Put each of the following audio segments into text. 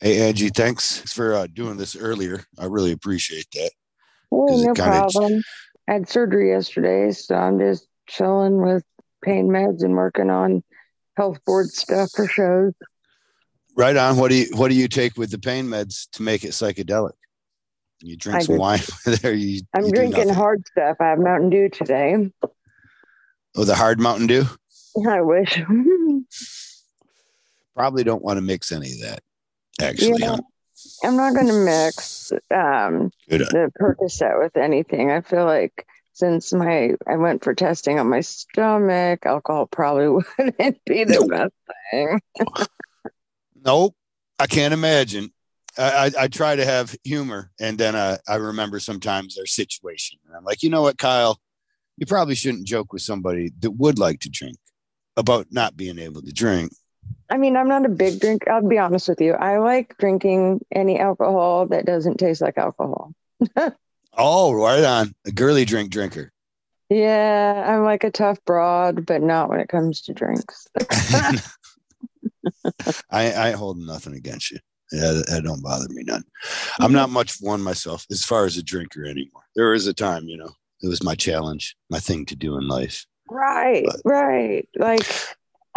Hey, Angie, thanks for uh, doing this earlier. I really appreciate that. Oh, no problem. I had surgery yesterday, so I'm just chilling with pain meds and working on health board stuff for shows. Right on. What do you What do you take with the pain meds to make it psychedelic? You drink I some wine there. You, I'm you drinking hard stuff. I have Mountain Dew today. Oh, the hard Mountain Dew. I wish. Probably don't want to mix any of that. Actually, Yeah. huh? I'm not going to mix um, the Percocet with anything. I feel like since my I went for testing on my stomach, alcohol probably wouldn't be the Nope. best thing. Nope, I can't imagine. I, I, I try to have humor, and then uh, I remember sometimes their situation, and I'm like, you know what, Kyle, you probably shouldn't joke with somebody that would like to drink about not being able to drink. I mean, I'm not a big drink. I'll be honest with you. I like drinking any alcohol that doesn't taste like alcohol. Oh, right on, a girly drink drinker. Yeah, I'm like a tough broad, but not when it comes to drinks. I, I holding nothing against you. Yeah, that, that don't bother me none. I'm mm-hmm. not much one myself as far as a drinker anymore. There is a time, you know, it was my challenge, my thing to do in life. Right, But- right. Like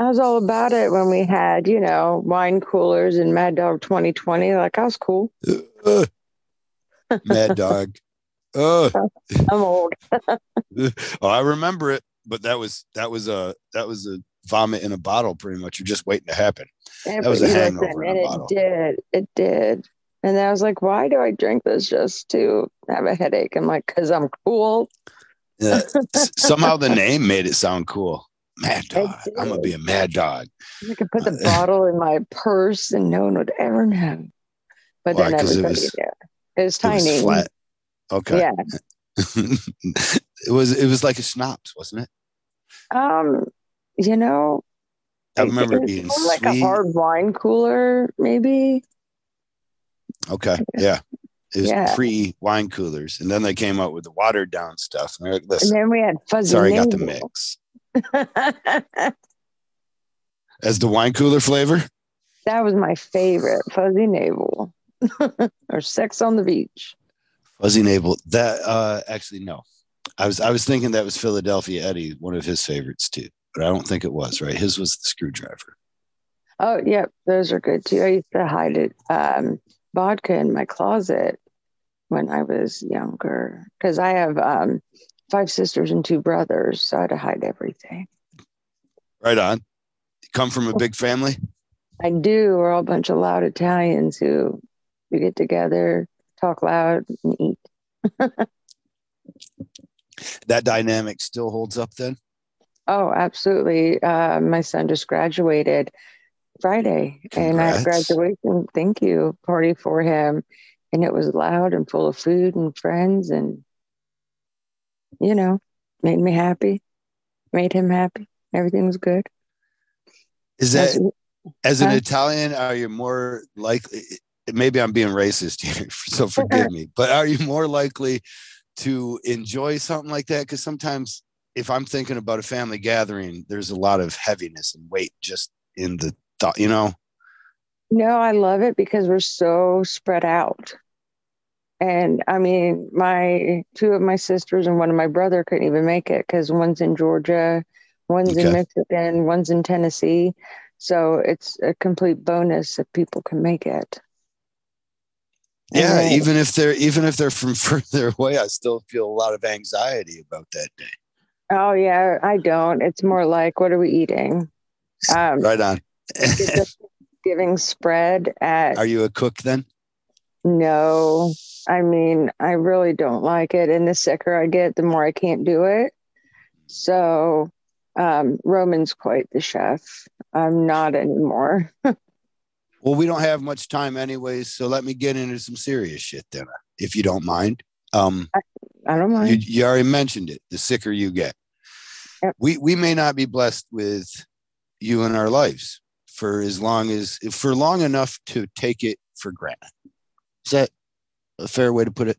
I was all about it when we had, you know, wine coolers and Mad Dog 2020. Like I was cool. Uh, Mad Dog. Oh, I'm old. oh, I remember it, but that was that was a that was a vomit in a bottle, pretty much. You're just waiting to happen. Yeah, That was a hangover and it did. It did. And I was like, why do I drink this just to have a headache? I'm like, because I'm cool. Yeah. Somehow the name made it sound cool. Mad Dog. I'm gonna be a Mad Dog. I could put the bottle in my purse and no one would ever know. But Why? then 'Cause it was-. It was It was tiny. flat. Okay. Yeah. it was it was like a schnapps, wasn't it? Um, you know, I remember it it's being like sweet. a hard wine cooler, maybe. Okay. Yeah. It was Yeah. pre wine coolers. And then they came out with the watered down stuff. And like, And then we had fuzzy. sorry, I got the mix. As the wine cooler flavor? that was my favorite, fuzzy navel, or sex on the beach. Fuzzy navel. That uh actually no. I was I was thinking that was Philadelphia Eddie, one of his favorites too. But I don't think it was, right? His was the screwdriver. Oh, yep, those are good too. I used to hide it, um, vodka in my closet when I was younger because I have um, five sisters and two brothers, so I had to hide everything. Right on. Come from a big family? I do. We're all a bunch of loud Italians who we get together, talk loud, and eat. That dynamic still holds up then? Oh, absolutely. Uh, my son just graduated Friday, and I had a graduation thank you party for him, and it was loud and full of food and friends, and you know, made me happy, made him happy. Everything was good. Is that That's- as an Huh? Italian, are you more likely? Maybe I'm being racist here, so forgive me. But are you more likely to enjoy something like that? Because sometimes, if I'm thinking about a family gathering, there's a lot of heaviness and weight just in the thought. You know, No, I love it because we're so spread out. And I mean, my two of my sisters and one of my brother couldn't even make it because one's in Georgia, one's in Okay. Michigan, one's in Tennessee. So it's a complete bonus if people can make it. yeah. And- Even if they're even if they're from further away, I still feel a lot of anxiety about that day. Oh yeah, I don't. It's more like, what are we eating? Um, Right on. Giving spread at are you a cook then? No, I mean, I really don't like it. And the sicker I get, the more I can't do it. So, um, Roman's quite the chef. I'm not anymore. Well, we don't have much time anyways, so let me get into some serious shit then, if you don't mind. Um, I don't you, mind. you already mentioned it. The sicker you get, Yep. we we may not be blessed with you in our lives for as long as for long enough to take it for granted. Is that a fair way to put it?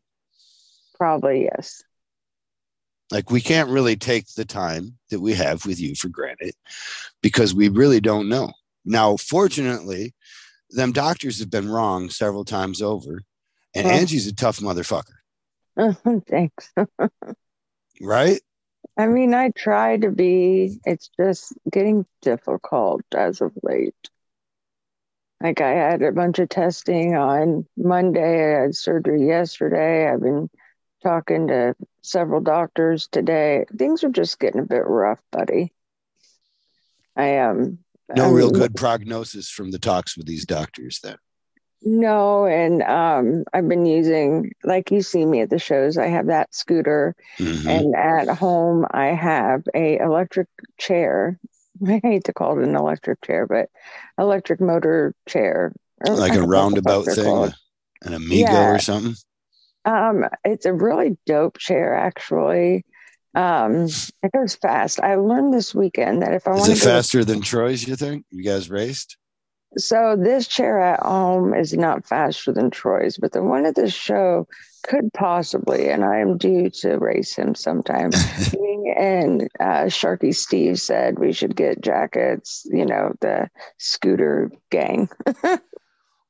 Probably yes. Like we can't really take the time that we have with you for granted because we really don't know. Now, fortunately, them doctors have been wrong several times over, and Oh. Angie's a tough motherfucker, Thanks. right? I mean, I try to be, it's just getting difficult as of late. Like, I had a bunch of testing on Monday. I had surgery yesterday. I've been talking to several doctors today. Things are just getting a bit rough, buddy. I um No I real good prognosis from the talks with these doctors. Then No, and um I've been using like you see me at the shows. I have that scooter Mhm. and at home I have a electric chair. I hate to call it an electric chair, but electric motor chair. Like a don't know what the roundabout thing, called. an amigo Yeah. or something. Um, it's a really dope chair actually. Um, it goes fast. I learned this weekend that if I Is want it to go to faster than Troy's? You think you guys raced? So this chair at home is not faster than Troy's, but the one at the show could possibly, and I am due to race him sometime. And uh, Sharky Steve said we should get jackets, you know, the scooter gang.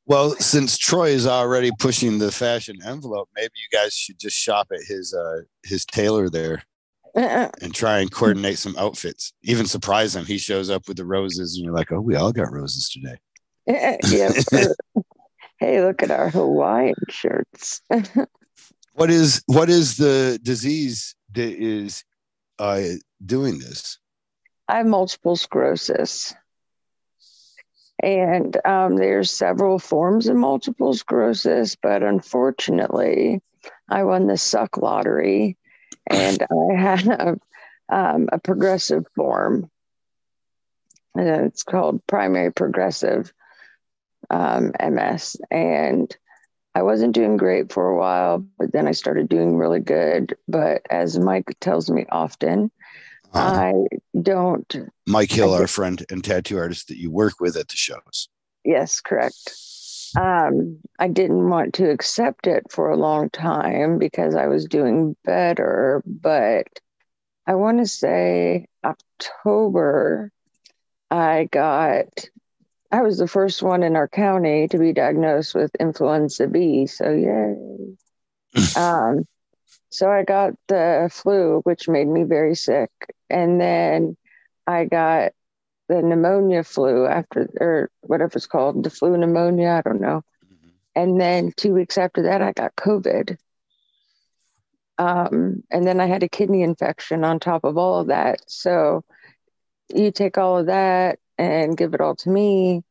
Well, since Troy is already pushing the fashion envelope, maybe you guys should just shop at his uh his tailor there and try and coordinate some outfits. Even surprise him. He shows up with the roses, and you're like, "Oh, we all got roses today." yeah. hey, look at our Hawaiian shirts. What is what is the disease that is uh doing this? I have multiple sclerosis. And um, there's several forms of multiple sclerosis, but unfortunately, I won the suck lottery and I have um, a progressive form. And it's called primary progressive um, MS. And I wasn't doing great for a while, but then I started doing really good. But as Mike tells me often, Uh, I don't Mike Hill, our friend and tattoo artist that you work with at the shows. Yes, correct. Um, I didn't want to accept it for a long time because I was doing better, but I want to say October, I got, I was the first one in our county to be diagnosed with influenza B. So, yay. um, so I got the flu, which made me very sick. And then I got the pneumonia flu after, or whatever it's called, the flu pneumonia. I don't know. And then two weeks after that, I got COVID. Um, and then I had a kidney infection on top of all of that. So you take all of that and give it all to me.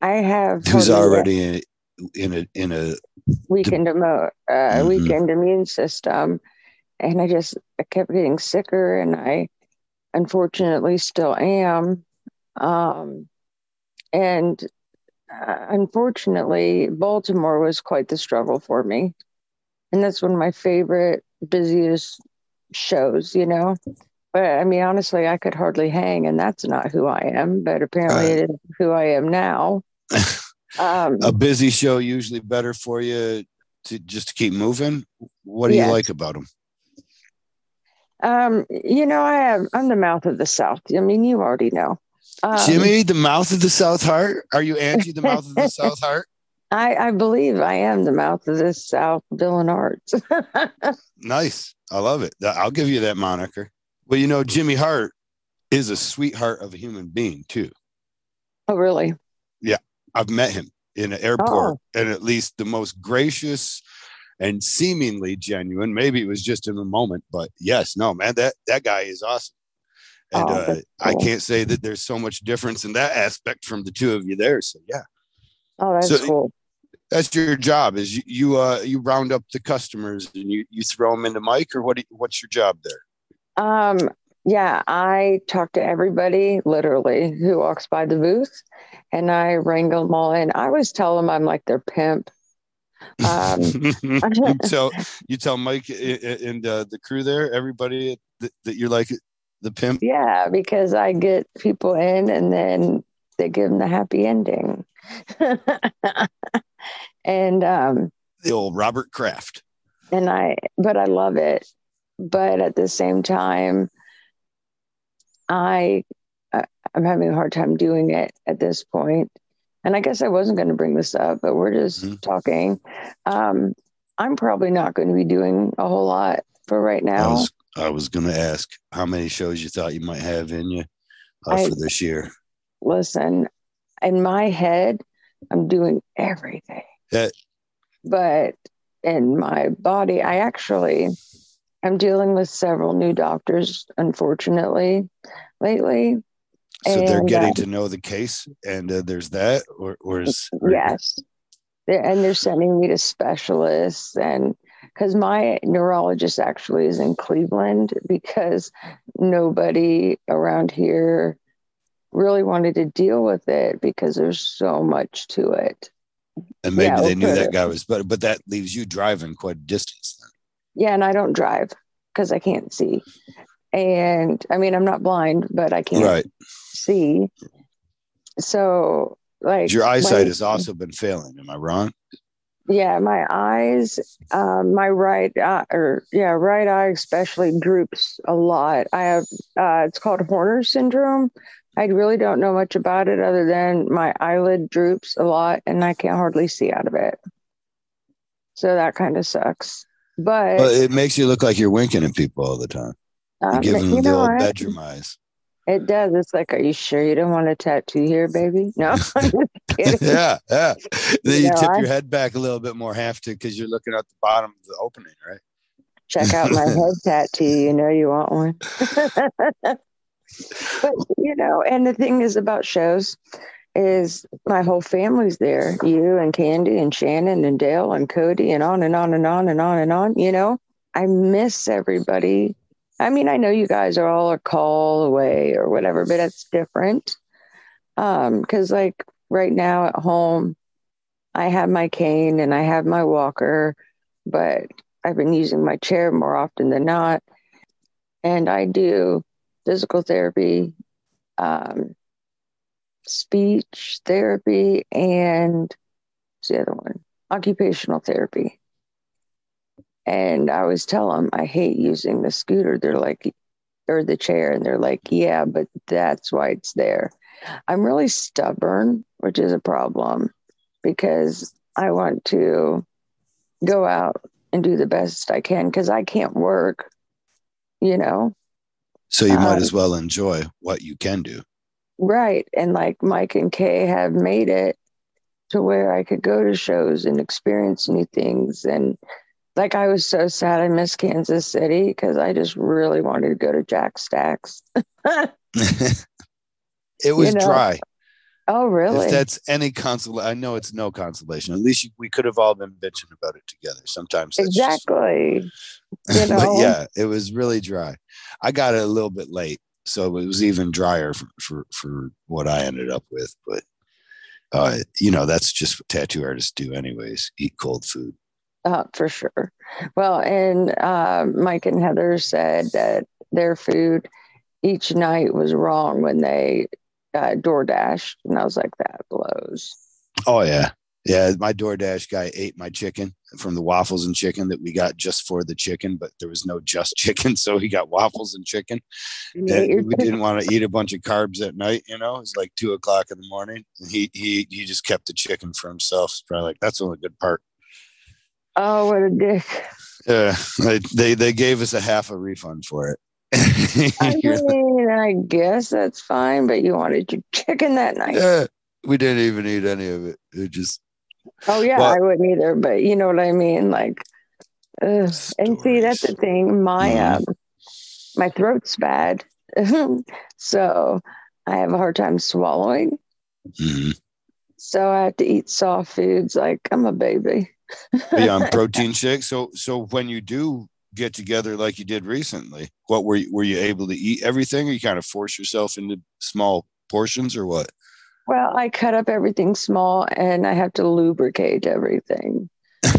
I have Who's already in, in a in a weakened, emo- uh, Mhm. weakened immune system. And I just I kept getting sicker, and I unfortunately still am. Um, and uh, unfortunately, Baltimore was quite the struggle for me. And that's one of my favorite, busiest shows, you know. But I mean, honestly, I could hardly hang, and that's not who I am. But apparently, Right. it is who I am now. Um, a busy show usually better for you to just to keep moving. What do Yes. you like about them? um, you know, I have I'm the mouth of the South. I mean, you already know. Um, Jimmy, the mouth of the South Hart. Are you Angie, the mouth of the South Heart? I, I believe I am the mouth of the South, Dylan Arts. Nice. I love it. I'll give you that moniker. Well, you know, Jimmy Hart is a sweetheart of a human being too. oh, really? Yeah, I've met him in an airport and at least the most gracious and seemingly genuine. Maybe it was just in the moment, but yes, no, man, that that guy is awesome. And Oh, uh, that's I can't say that there's so much difference in that aspect from the two of you there. So yeah, Oh, that's So- cool. that's your job. Is you you, uh, you round up the customers and you you throw them into Mike, or what? Do you, what's your job there? Um, yeah, I talk to everybody literally who walks by the booth and I wrangle them all in. I always tell them I'm like their pimp. Um, you tell you tell Mike and uh, the crew there, everybody that, that you're like the pimp. yeah, because I get people in and then they give them the happy ending. and um, The old Robert Kraft. and I, but I love it. But at the same time, I, I'm having a hard time doing it at this point. and I guess I wasn't going to bring this up, but we're just mm-hmm. talking. Um, I'm probably not going to be doing a whole lot for right now. I was, I was going to ask how many shows you thought you might have in you uh, I, for this year. Listen, in my head, I'm doing everything. But in my body, I actually I'm dealing with several new doctors, unfortunately, lately. So and, they're getting uh, to know the case, and uh, there's that, or, or is or yes, they're, and they're sending me to specialists, and because my neurologist actually is in Cleveland, because nobody around here really wanted to deal with it because there's so much to it. And maybe yeah, they knew that guy was, but but that leaves you driving quite a distance then. Yeah, and I don't drive because I can't see. And I mean, I'm not blind, but I can't right. see. So, like, your eyesight has also been failing. Am I wrong? Yeah, my eyes, um, my right eye, or yeah, right eye especially droops a lot. I have, uh, it's called Horner syndrome. I really don't know much about it other than my eyelid droops a lot and I can't hardly see out of it. So that kind of sucks. But well, it makes you look like you're winking at people all the time. Um, you give them you the old what? bedroom eyes. It does. It's like, are you sure you don't want a tattoo here, baby? No, I'm just kidding. yeah, yeah. Then you, you know, tip I, your head back a little bit more, have to, because you're looking at the bottom of the opening, right? Check out my head tattoo. You know you want one. but you know, and the thing is about shows is my whole family's there. You and Candy and Shannon and Dale and Cody and on and on and on and on and on. You know, I miss everybody. I mean, I know you guys are all a call away or whatever, but it's different. Um, because like right now at home, I have my cane and I have my walker, but I've been using my chair more often than not. And I do physical therapy, um, speech therapy, and what's the other one? Occupational therapy. And I always tell them I hate using the scooter. They're like, or the chair, and they're like, yeah, but that's why it's there. I'm really stubborn, which is a problem because I want to go out and do the best I can because I can't work, you know. So you might um, as well enjoy what you can do. Right. And like Mike and Kay have made it to where I could go to shows and experience new things. And like I was so sad I missed Kansas City because I just really wanted to go to Jack Stacks. it was you know? dry. Oh, really? If that's any consolation, I know it's no consolation. At least we could have all been bitching about it together. Sometimes exactly. Just, you know? but yeah, it was really dry. I got it a little bit late, so it was even drier for for, for what I ended up with. But uh, you know, that's just what tattoo artists do, anyways. Eat cold food. Uh, for sure. Well, and uh, Mike and Heather said that their food each night was wrong when they uh, DoorDash, and I was like, that blows. Oh yeah, yeah, my DoorDash guy ate my chicken from the waffles and chicken that we got just for the chicken, but there was no just chicken, so he got waffles and chicken. And we didn't want to eat a bunch of carbs at night, you know. It's like two o'clock in the morning. And he he he just kept the chicken for himself. It's probably like that's the only good part. Oh, what a dick! Yeah, they they, they gave us a half a refund for it. I mean, I guess that's fine, but you wanted your chicken that night. Yeah, we didn't even eat any of it. It just Oh yeah, well, I wouldn't either. But you know what I mean, like. and see, that's the thing. My mm-hmm. um, my throat's bad, so I have a hard time swallowing. Mm-hmm. So I have to eat soft foods like I'm a baby. yeah, on protein shake. So so when you do get together like you did recently, what were you, were you able to eat everything, or you kind of force yourself into small portions, or what? Well, I cut up everything small and I have to lubricate everything.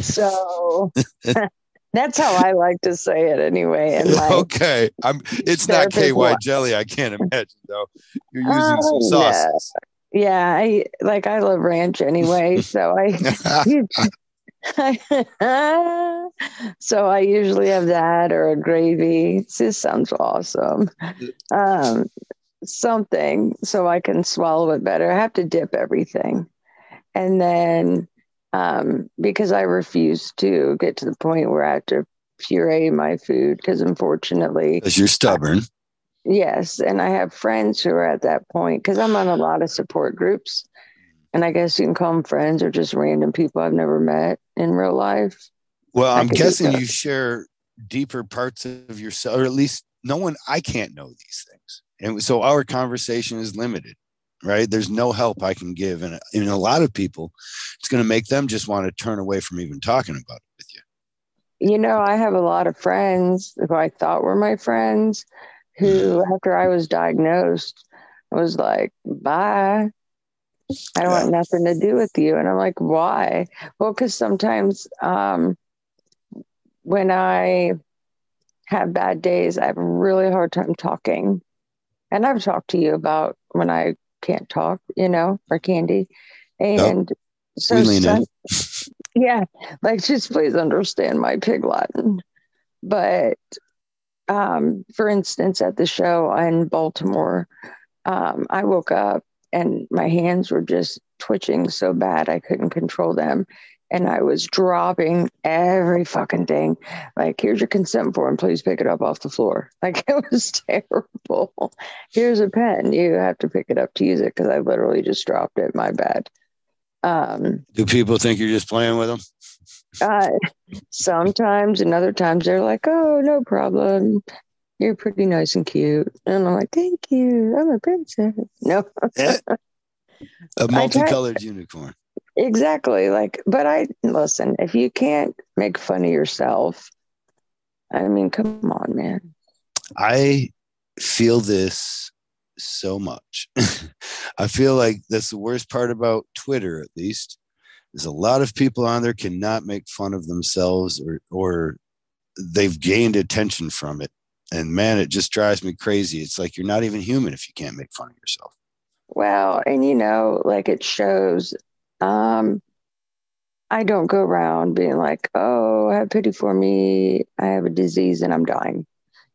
So that's how I like to say it anyway. And like, okay, I'm. It's not KY jelly. I can't imagine though. You're using some oh, sauces. Yeah. yeah, I like. I love ranch anyway, so I. so I usually have that or a gravy. This sounds awesome. Um, something so I can swallow it better. I have to dip everything. And then um, because I refuse to get to the point where I have to puree my food, because unfortunately, because you're stubborn. Yes. And I have friends who are at that point because I'm on a lot of support groups. And I guess you can call them friends or just random people I've never met in real life. Well, I'm guessing you share deeper parts of yourself, or at least no one, I can't know these things. And so our conversation is limited, right? There's no help I can give. And in a lot of people, it's going to make them just want to turn away from even talking about it with you. You know, I have a lot of friends who I thought were my friends who, after I was diagnosed, was like, bye. I don't yeah. want nothing to do with you. And I'm like, why? Well, because sometimes um, when I have bad days, I have a really hard time talking. And I've talked to you about when I can't talk, you know, or candy. And so, some, yeah, like just please understand my pig Latin. But um, for instance, at the show in Baltimore, um, I woke up and my hands were just twitching so bad I couldn't control them. And I was dropping every fucking thing. Like, here's your consent form. Please pick it up off the floor. Like, it was terrible. Here's a pen. You have to pick it up to use it because I literally just dropped it. My bad. Um, Do people think you're just playing with them? Uh, sometimes, and other times they're like, "Oh, no problem. You're pretty nice and cute," and I'm like, "Thank you. I'm a princess." No, a multicolored unicorn. Exactly. Like, but I listen. If you can't make fun of yourself, I mean, come on, man. I feel this so much. I feel like that's the worst part about Twitter, at least, there's a lot of people on there cannot make fun of themselves or or they've gained attention from it and man it just drives me crazy it's like you're not even human if you can't make fun of yourself well and you know like it shows um i don't go around being like oh have pity for me i have a disease and i'm dying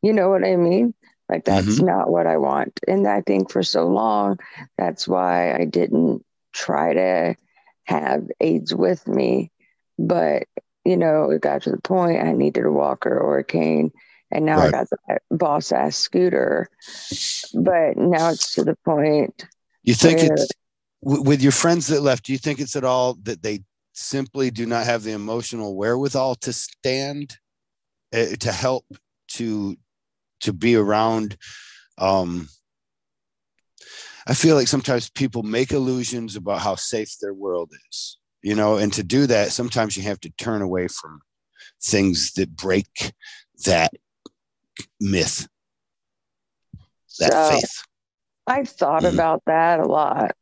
you know what i mean like that's mm-hmm. not what i want and i think for so long that's why i didn't try to have aids with me. But, you know, it got to the point I needed a walker or a cane. And now right. I got that boss ass scooter. But now it's to the point. You think where, it's with your friends that left, do you think it's at all that they simply do not have the emotional wherewithal to stand uh, to help to to be around um I feel like sometimes people make illusions about how safe their world is, you know, and to do that, sometimes you have to turn away from things that break that myth, that so, faith. I've thought mm about that a lot.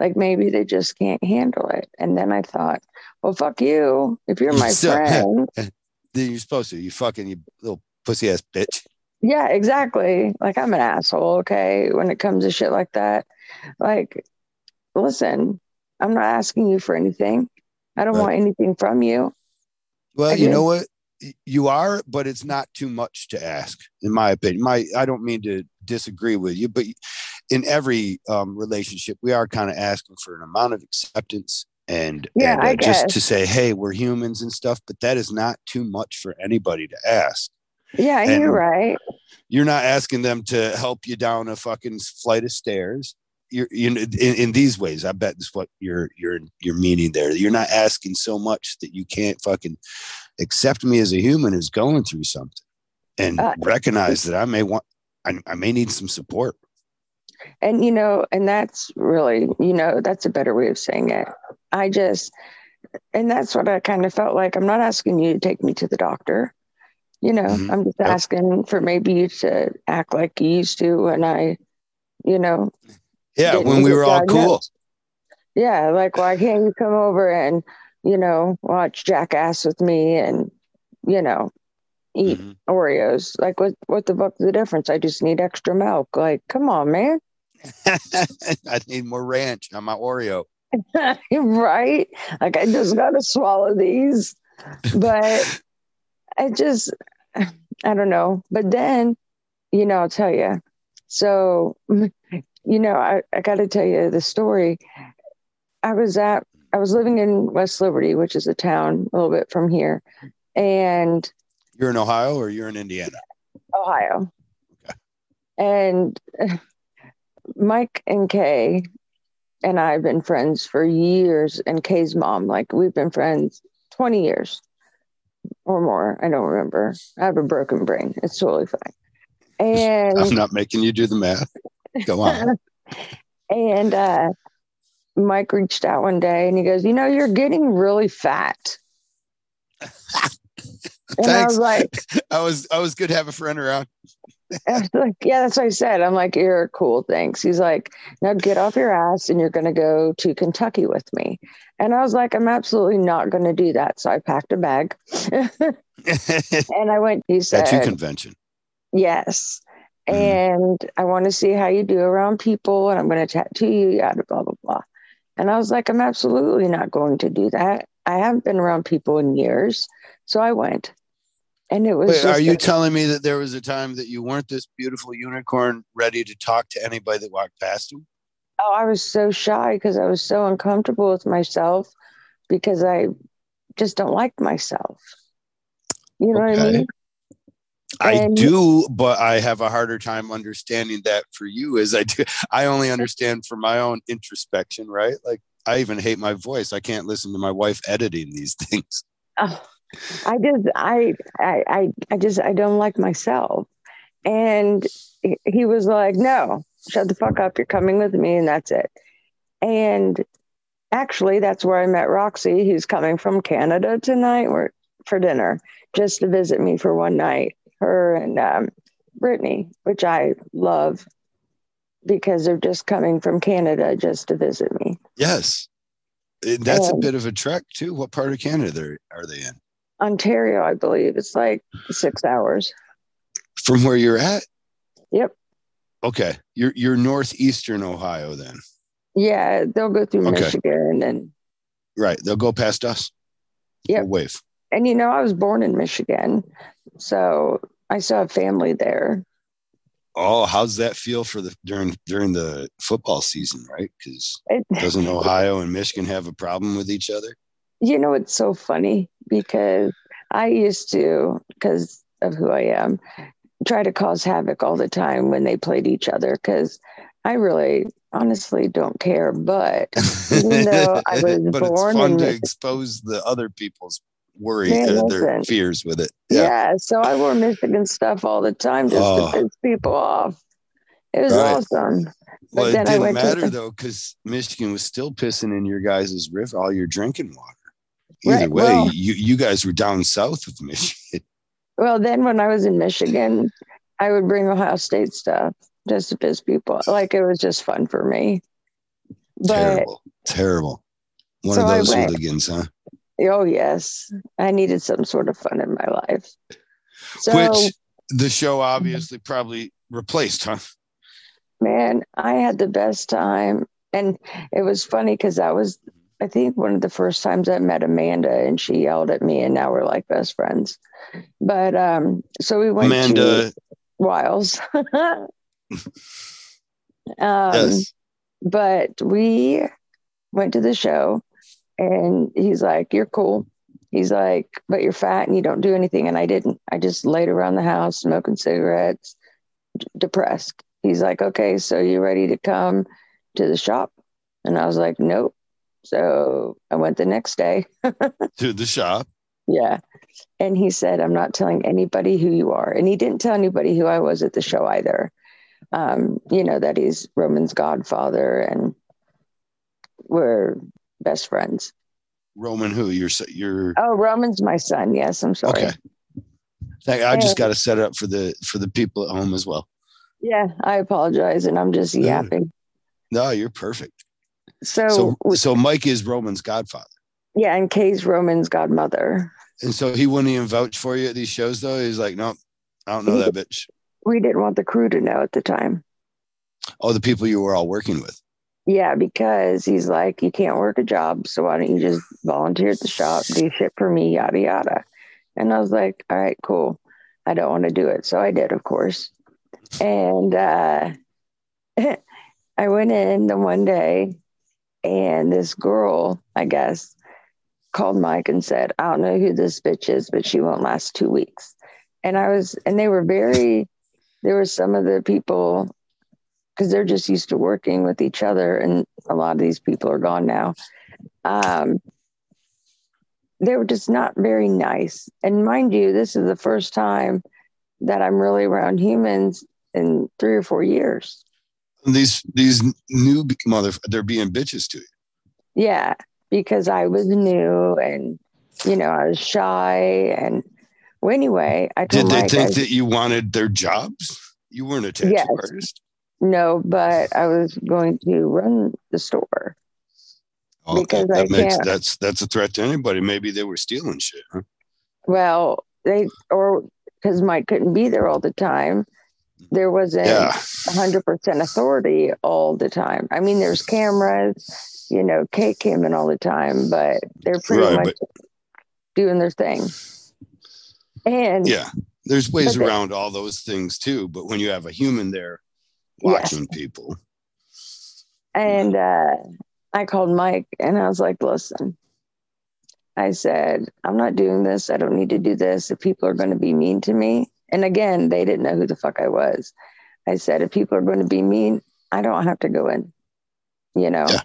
Like maybe they just can't handle it. And then I thought, well, fuck you. If you're my friend, then you're supposed to. You fucking you little pussy ass bitch. Yeah, exactly. Like I'm an asshole, okay, when it comes to shit like that. Like, listen, I'm not asking you for anything. I don't right. want anything from you. Well, you know what? You are, but it's not too much to ask, in my opinion. My I don't mean to disagree with you, but in every um, relationship, we are kind of asking for an amount of acceptance and, yeah, and uh, just to say, hey, we're humans and stuff, but that is not too much for anybody to ask. Yeah, and you're right. You're not asking them to help you down a fucking flight of stairs. You're, you know, in, in these ways, I bet that's what you're you're you're meaning there. You're not asking so much that you can't fucking accept me as a human who's going through something, and uh, recognize that I may want, I, I may need some support. And you know, and that's really, you know, that's a better way of saying it. I just, and that's what I kind of felt like. I'm not asking you to take me to the doctor. You know, mm-hmm. I'm just asking for maybe you to act like you used to when I, you know. Yeah, when we were all cool. Yeah, like why can't you come over and, you know, watch Jackass with me and, you know, eat mm-hmm. Oreos? Like what what the fuck's the difference? I just need extra milk. Like, come on, man. I need more ranch on my Oreo. right? Like I just gotta swallow these. But I just, I don't know. But then, you know, I'll tell you. So, you know, I, I got to tell you the story. I was at I was living in West Liberty, which is a town a little bit from here, and You're in Ohio or you're in Indiana? Ohio. Okay. And Mike and Kay and I have been friends for years, and Kay's mom, like we've been friends 20 years or more. I don't remember. I have a broken brain. It's totally fine. And I'm not making you do the math. Go on. and uh, Mike reached out one day and he goes, You know, you're getting really fat. And I Thanks. was like, I was I was good to have a friend around. I was like, yeah, that's what I said. I'm like, you're cool. Thanks. He's like, now get off your ass and you're going to go to Kentucky with me. And I was like, I'm absolutely not going to do that. So I packed a bag and I went, he said, Tattoo convention. yes. Mhm. And I want to see how you do around people and I'm going to tattoo you, yada, blah, blah, blah. And I was like, I'm absolutely not going to do that. I haven't been around people in years. So I went. And it was Wait, are you a- telling me that there was a time that you weren't this beautiful unicorn ready to talk to anybody that walked past you? Oh, I was so shy because I was so uncomfortable with myself because I just don't like myself. You know what I mean? I And- do, but I have a harder time understanding that for you as I do. I only understand for my own introspection, right? Like I even hate my voice. I can't listen to my wife editing these things. Oh, I just, I, I, I, just, I don't like myself. And he- was like, no, shut the fuck up. You're coming with me. And that's it. And actually, that's where I met Roxy, who's coming from Canada tonight for dinner, just to visit me for one night. Her and um, Brittany, which I love because they're just coming from Canada just to visit me. Yes. That's a bit of a trek too. What part of Canada are they in? Ontario, I believe. It's like six hours. From where you're at? Yep. Okay. You're you're northeastern Ohio then. Yeah, they'll go through Okay. Michigan and Right. They'll go past us. We'll wave. and you know I was born in Michigan, so I still have family there. Oh, how's that feel for the during during the football season, right? Because doesn't Ohio and Michigan have a problem with each other? You know it's so funny because I used to because of who I am try to cause havoc all the time when they played each other because I really honestly don't care, but Even though I was but it's born fun to expose the other people's worry, Man, uh, their fears with it. yeah. so I wore Michigan stuff all the time just Oh. to piss people off. It was Right. awesome. Well, it then didn't went to- matter though, because Michigan was still pissing in your guys' river, all your drinking water. Either Right, way, well- you you guys were down south of Michigan. Well, then when I was in Michigan, I would bring Ohio State stuff just to piss people. Like it was just fun for me. But terrible, terrible. One So of those hooligans, huh? oh yes, I needed some sort of fun in my life. So Which the show obviously probably replaced, huh? man, I had the best time, and it was funny because that was, I think, one of the first times I met Amanda, and she yelled at me, and now we're like best friends. But um, so we went to Wiles. um, yes. but we went to the show and he's like you're cool he's like but you're fat and you don't do anything and i didn't i just laid around the house smoking cigarettes d- depressed he's like okay so you ready to come to the shop and i was like nope so i went the next day To the shop. yeah and he said i'm not telling anybody who you are and he didn't tell anybody who i was at the show either um, you know that he's roman's godfather and we're best friends Roman who? You're you're oh roman's my son yes i'm sorry okay. Thank- I just got to set it up for the for the people at home as well. yeah i apologize and i'm just yapping No, you're perfect. So, So so Mike is Roman's godfather. yeah and kay's roman's godmother And so he wouldn't even vouch for you at these shows, though. He's like, no, I don't know that bitch. we didn't want the crew to know at the time Oh, the people you were all working with. Yeah, because he's like, you can't work a job, so why don't you just volunteer at the shop, do shit for me, yada yada. And I was like, all right, cool. I don't want to do it, so I did, of course. And uh, I went in the one day, And this girl, I guess, called Mike and said, I don't know who this bitch is, but she won't last two weeks. And I was, and they were very, there were some of the people, because they're just used to working with each other, and a lot of these people are gone now. Um, they were just not very nice. And mind you, this is the first time that I'm really around humans in three or four years. These these new mother they're being bitches to you. Yeah, because I was new and you know I was shy and well, anyway, I did they think that you wanted their jobs? You weren't a tattoo yes. artist. No, but I was going to run the store. Oh, because that, that makes, that's that's a threat to anybody. Maybe they were stealing shit. Huh? Well, they or because Mike couldn't be there all the time. There wasn't yeah. 100% authority all the time. I mean, there's cameras, you know, Kate came in all the time, but they're pretty right, much but, doing their thing. And yeah, there's ways around they, all those things too. But when you have a human there watching yes. people. And uh, I called Mike and I was like, listen, I said, I'm not doing this. I don't need to do this. If people are going to be mean to me, and again, they didn't know who the fuck I was. I said, if people are going to be mean, I don't have to go in, you know? Yeah.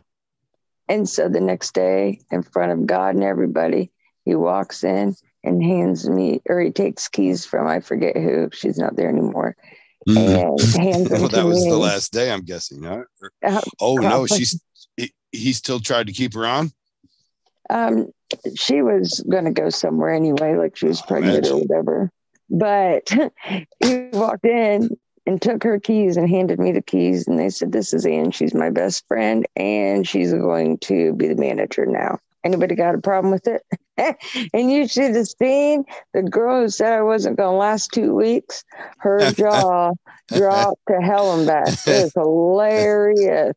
And so the next day, in front of God and everybody, he walks in and hands me, or he takes keys from I forget who. She's not there anymore. Mm-hmm. And hands well, that was me. the last day, I'm guessing. Huh? Uh, oh no, she's he, he still tried to keep her on. Um, she was going to go somewhere anyway, like she was oh, pregnant or whatever. But he walked in and took her keys and handed me the keys. And they said, This is Ann. She's my best friend, and she's going to be the manager now. Anybody got a problem with it? and you see the scene. The girl who said I wasn't going to last two weeks. Her jaw dropped to hell and back. It was hilarious.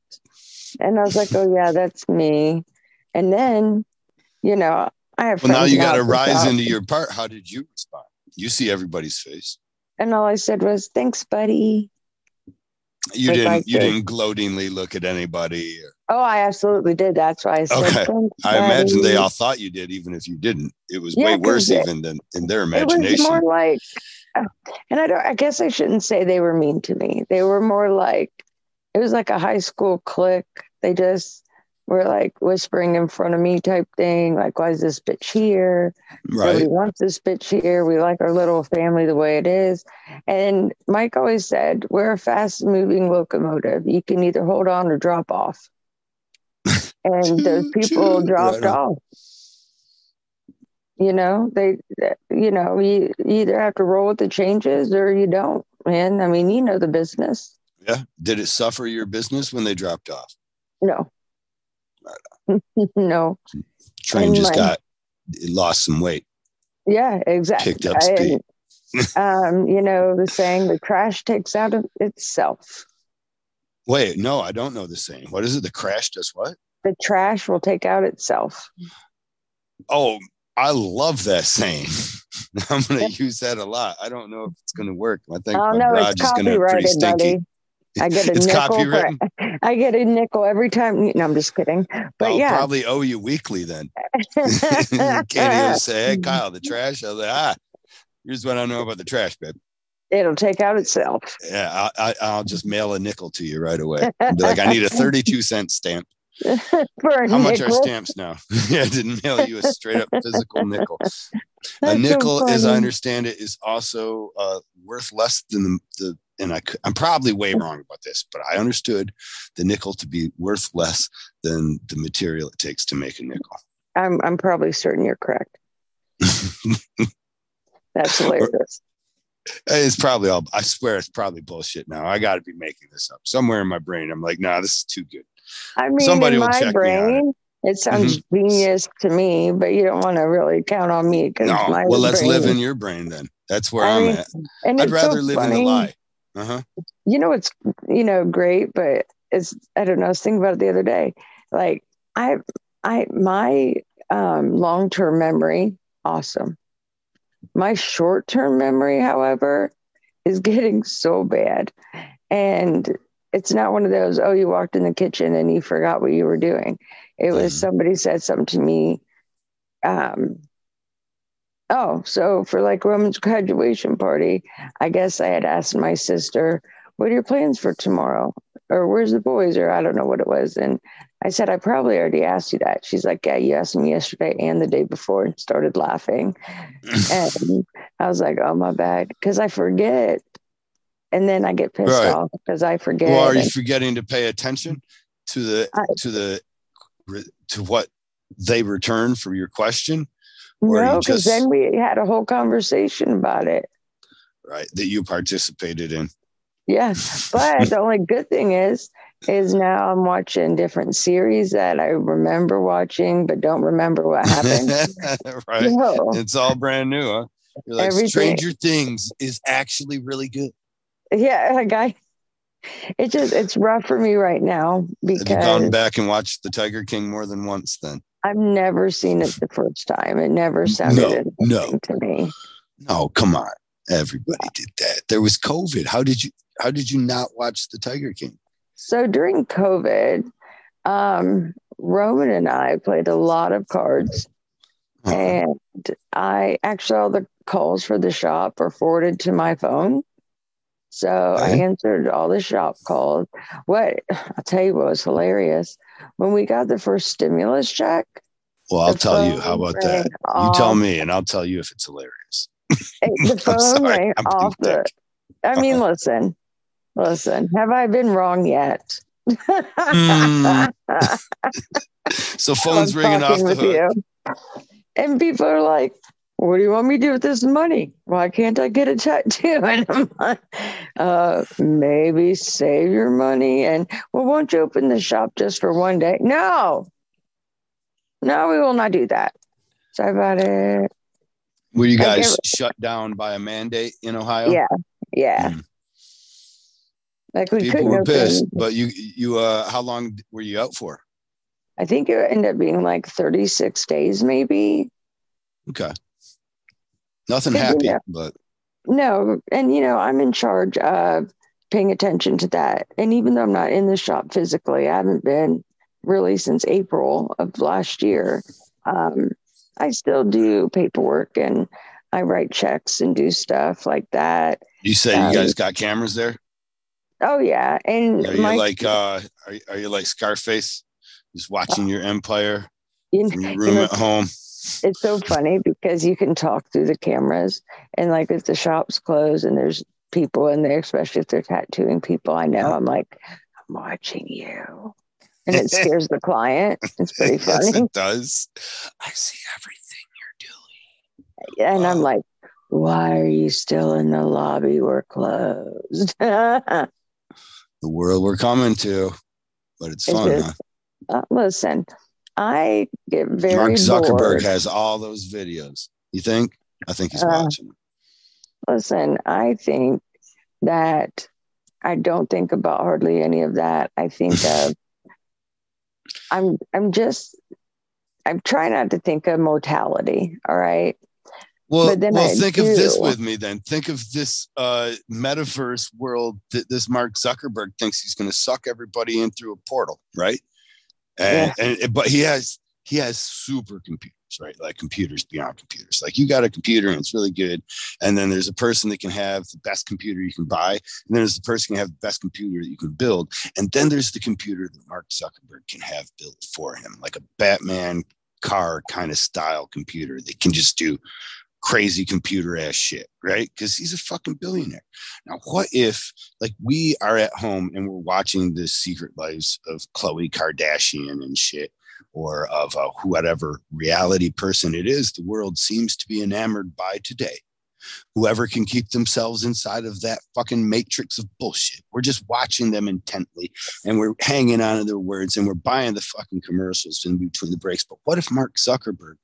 And I was like, oh, yeah, that's me. And then, you know, I have. Well, now you got to rise into your part. How did you respond? You see everybody's face. And all I said was, thanks, buddy. You didn't. You didn't gloatingly look at anybody. Oh, I absolutely did. That's why I said. Okay. I imagine they all thought you did, even if you didn't. It was yeah, way worse, it, even than in their imagination. It was more like, uh, and I don't. I guess I shouldn't say they were mean to me. They were more like, it was like a high school clique. They just were like whispering in front of me type thing, like, why is this bitch here? Right. Nobody wants this bitch here. We like our little family the way it is. And Mike always said, we're a fast moving locomotive. You can either hold on or drop off. and those people dropped right off. You know, they, you know, you, you either have to roll with the changes or you don't, man. I mean, you know the business. Yeah. Did it suffer your business when they dropped off? No. no. Train just my, got lost some weight. Yeah, exactly. Picked up speed. um, you know, the saying the crash takes out of itself. Wait, no, I don't know the saying. What is it? The crash does what? The trash will take out itself. Oh, I love that saying. I'm going to use that a lot. I don't know if it's going to work. I think oh, my no, garage is going to be pretty stinky. Buddy. I get a it's nickel. For, I get a nickel every time. No, I'm just kidding. But I'll yeah, probably owe you weekly then. Can't even say, "Hey, Kyle, the trash." I was like, "Ah, here's what I know about the trash, babe." It'll take out itself. Yeah, I, I, will just mail a nickel to you right away. be like, I need a 32 cent stamp. How much are stamps now? yeah, I didn't mail you a straight up physical nickel. That's a nickel, so as I understand it, is also uh, worth less than the, the and I, I'm probably way wrong about this, but I understood the nickel to be worth less than the material it takes to make a nickel. I'm I'm probably certain you're correct. That's hilarious. It's probably all. I swear, it's probably bullshit. Now I got to be making this up somewhere in my brain. I'm like, nah, this is too good. I mean, Somebody in my brain, it. it. sounds mm-hmm. genius to me, but you don't want to really count on me because no. well, let's brain, live in your brain then. That's where I am at. And I'd rather so live funny. in the lie. Uh-huh. You know, it's, you know, great, but it's, I don't know, I was thinking about it the other day. Like, I, I, my um, long term memory, awesome. My short term memory, however, is getting so bad. And it's not one of those, oh, you walked in the kitchen and you forgot what you were doing. It was Mhm. somebody said something to me. Um, oh, so for like Roman's graduation party, I guess I had asked my sister, what are your plans for tomorrow? Or where's the boys? Or I don't know what it was. And I said, I probably already asked you that. She's like, Yeah, you asked me yesterday and the day before and started laughing. And I was like, Oh, my bad. Because I forget. And then I get pissed Right. off because I forget. well, are you and- forgetting to pay attention to the I- to the to what they return for your question, no, because then we had a whole conversation about it. right? That you participated in. Yeah. But the only good thing is, is now I'm watching different series that I remember watching, but don't remember what happened. right. No. It's all brand new, huh? You're like Everything. Stranger Things is actually really good. Yeah, like I, it just it's rough for me right now Have you because gone back and watched The Tiger King more than once? Then I've never seen it the first time. It never sounded no. interesting to me. no, come on. Everybody did that. There was COVID. How did you? How did you not watch The Tiger King? So during COVID, um, Roman and I played a lot of cards, Uh-huh. and I actually all the calls for the shop are forwarded to my phone. So I answered all the shop calls. What I'll tell you what was hilarious when we got the first stimulus check. Well, I'll tell you. How about that? rang You tell me, and I'll tell you if it's hilarious. The I'm phone sorry, rang I'm off the. I mean, listen, listen. Have I been wrong yet? Mm. So phone's I'm ringing off the hook. you. And people are like, what do you want me to do with this money? Why can't I get a tattoo? And I'm like, uh, maybe save your money. And well, won't you open the shop just for one day? No, no, we will not do that. Sorry about it. Were you guys shut down by a mandate in Ohio? Yeah, yeah. Mm. Like we People couldn't were open. pissed. But you, you, uh, how long were you out for? I think it ended up being like 36 days, maybe. Okay. Nothing to happy, know. but No, and you know, I'm in charge of paying attention to that. And even though I'm not in the shop physically, I haven't been really since April of last year. Um, I still do paperwork and I write checks and do stuff like that. you say Um, you guys got cameras there? Oh yeah, and Are you my, like, uh, are, you- are you like Scarface? Just watching your empire you from your you room know, at home? It's so funny because you can talk through the cameras and like if the shop's closed and there's people in there especially if they're tattooing people i know i'm like i'm watching you. And it scares the client. It's pretty yes, funny. it does. I see everything you're doing. and i'm like why are you still in the lobby? We're closed. The world we're coming to, but it's It's fun, just- huh? uh, listen i get very Mark Zuckerberg bored. has all those videos. You think? I think he's Uh, watching. Listen, I think that I don't think about hardly any of that. I think of I'm I'm just I'm trying not to think of mortality. All right. Well, but then well, I think of this with me then. Think of this uh, metaverse world that this Mark Zuckerberg thinks he's going to suck everybody in through a portal, right? And, and but he has he has super computers, right? Like computers beyond computers. Like you got a computer and it's really good, and then there's a person that can have the best computer you can buy, and then there's the person can have the best computer that you can build, and then there's the computer that Mark Zuckerberg can have built for him, like a Batman car kind of style computer that can just do crazy computer ass shit, right? Because he's a fucking billionaire. Now, what if like we are at home and we're watching the secret lives of Khloe Kardashian and shit, or of uh, whatever reality person it is the world seems to be enamored by today? Whoever can keep themselves inside of that fucking matrix of bullshit. We're just watching them intently and we're hanging on to their words and we're buying the fucking commercials in between the breaks. But what if Mark Zuckerberg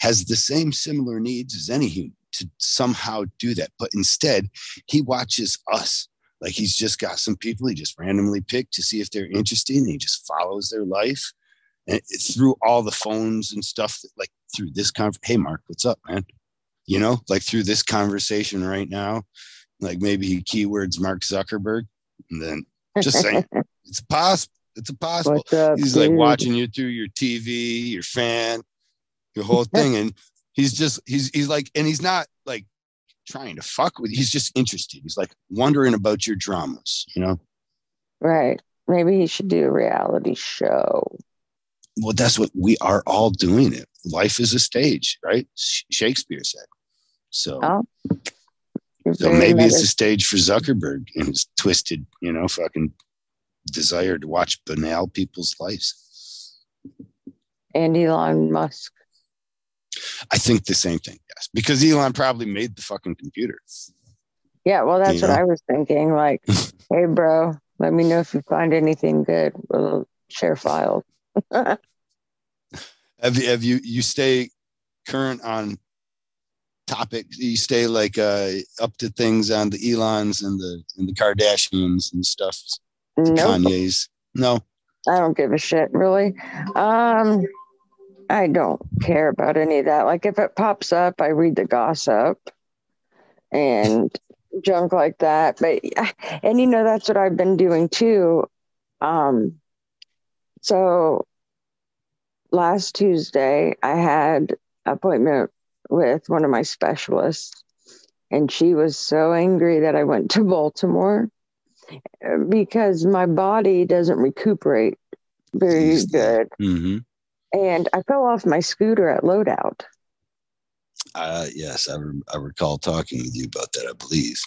has the same similar needs as any human to somehow do that. But instead, he watches us. Like he's just got some people he just randomly picked to see if they're interested and he just follows their life. And through all the phones and stuff, that, like through this conversation, hey, Mark, what's up, man? You know, like through this conversation right now, like maybe he keywords Mark Zuckerberg and then just saying, It's possible. It's possible. Up, he's dude? like watching you through your TV, your fan, your whole thing, and he's just he's he's like, and he's not like trying to fuck with. He's just interested. He's like wondering about your dramas, you know. Right. Maybe he should do a reality show. Well, that's what we are all doing. It. Life is a stage, right? Shakespeare said. So. Oh. So maybe it's a stage for Zuckerberg and his twisted, you know, fucking desire to watch banal people's lives. And Elon Musk. I think the same thing, yes, because Elon probably made the fucking computer. Yeah, well, that's you what know? I was thinking. Like, hey, bro, let me know if you find anything good. We'll share files. have you have you you stay current on topics? You stay like uh, up to things on the Elons and the and the Kardashians and stuff. Nope. Kanye's. No. I don't give a shit, really. Um, I don't care about any of that. Like if it pops up, I read the gossip and junk like that. But and you know that's what I've been doing too. Um, so last Tuesday I had appointment with one of my specialists, and she was so angry that I went to Baltimore because my body doesn't recuperate very good. Mm-hmm. And I fell off my scooter at loadout. Uh, yes, I, re- I recall talking with you about that, I believe.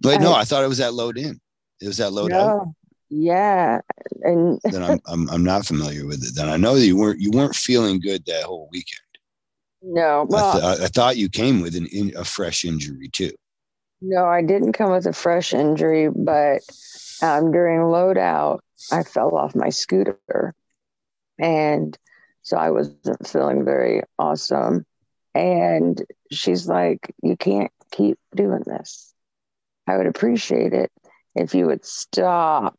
But no, I thought it was at load in. It was at load no, out. Yeah, and then I'm, I'm I'm not familiar with it. Then I know that you weren't you weren't feeling good that whole weekend. No, well, I, th- I thought you came with an in, a fresh injury too. No, I didn't come with a fresh injury, but um, during loadout, I fell off my scooter. And so I wasn't feeling very awesome. And she's like, You can't keep doing this. I would appreciate it if you would stop.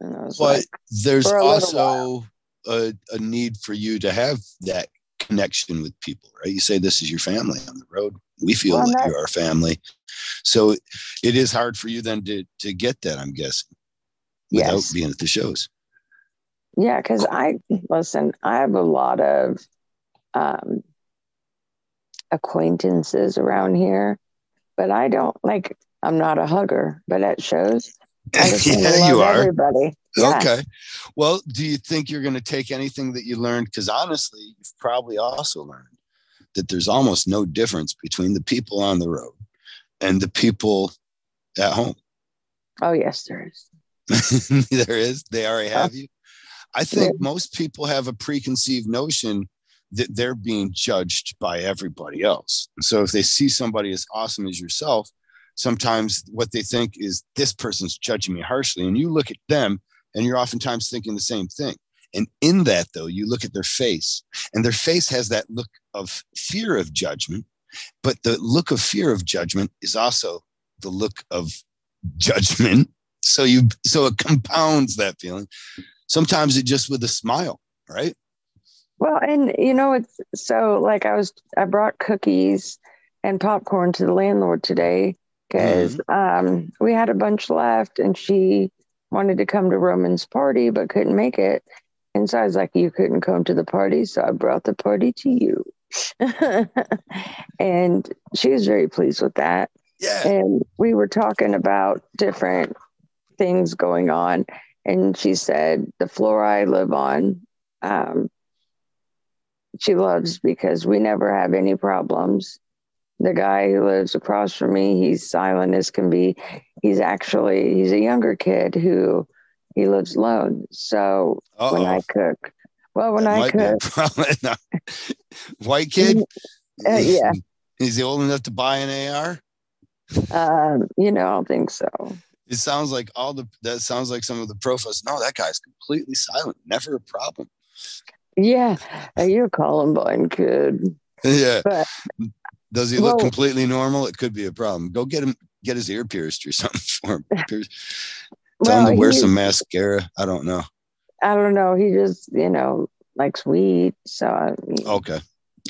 And I was but like, there's also a, a need for you to have that connection with people, right? You say this is your family on the road. We feel well, like you're our family. So it is hard for you then to to get that, I'm guessing, without yes. being at the shows. Yeah, because I listen, I have a lot of um, acquaintances around here, but I don't like I'm not a hugger, but at shows, I just yeah, you are. everybody. Yeah. Okay. Well, do you think you're going to take anything that you learned? Because honestly, you've probably also learned that there's almost no difference between the people on the road and the people at home. Oh, yes, there is. there is. They already have you. I think yeah. most people have a preconceived notion that they're being judged by everybody else. so if they see somebody as awesome as yourself, sometimes what they think is this person's judging me harshly. And you look at them and you're oftentimes thinking the same thing. And in that, though, you look at their face, and their face has that look of fear of judgment. But the look of fear of judgment is also the look of judgment. So you so it compounds that feeling. Sometimes it just with a smile, right? Well, and you know, it's so like I was I brought cookies and popcorn to the landlord today because mm-hmm. um, we had a bunch left and she wanted to come to Roman's party but couldn't make it. And so I was like, You couldn't come to the party. So I brought the party to you. and she was very pleased with that. Yeah. And we were talking about different things going on. And she said, The floor I live on, um, she loves because we never have any problems. The guy who lives across from me, he's silent as can be. He's actually he's a younger kid who he lives alone. So Uh-oh. when I cook, well, when that I cook, white kid, uh, yeah, is he old enough to buy an AR? Um, you know, I don't think so. It sounds like all the that sounds like some of the profiles. No, that guy's completely silent, never a problem. Yeah, uh, you're a Columbine kid. Yeah, but, does he look well, completely normal? It could be a problem. Go get him, get his ear pierced or something for him. Tell well, him to wear some mascara. I don't know. I don't know. He just, you know, likes weed. So okay,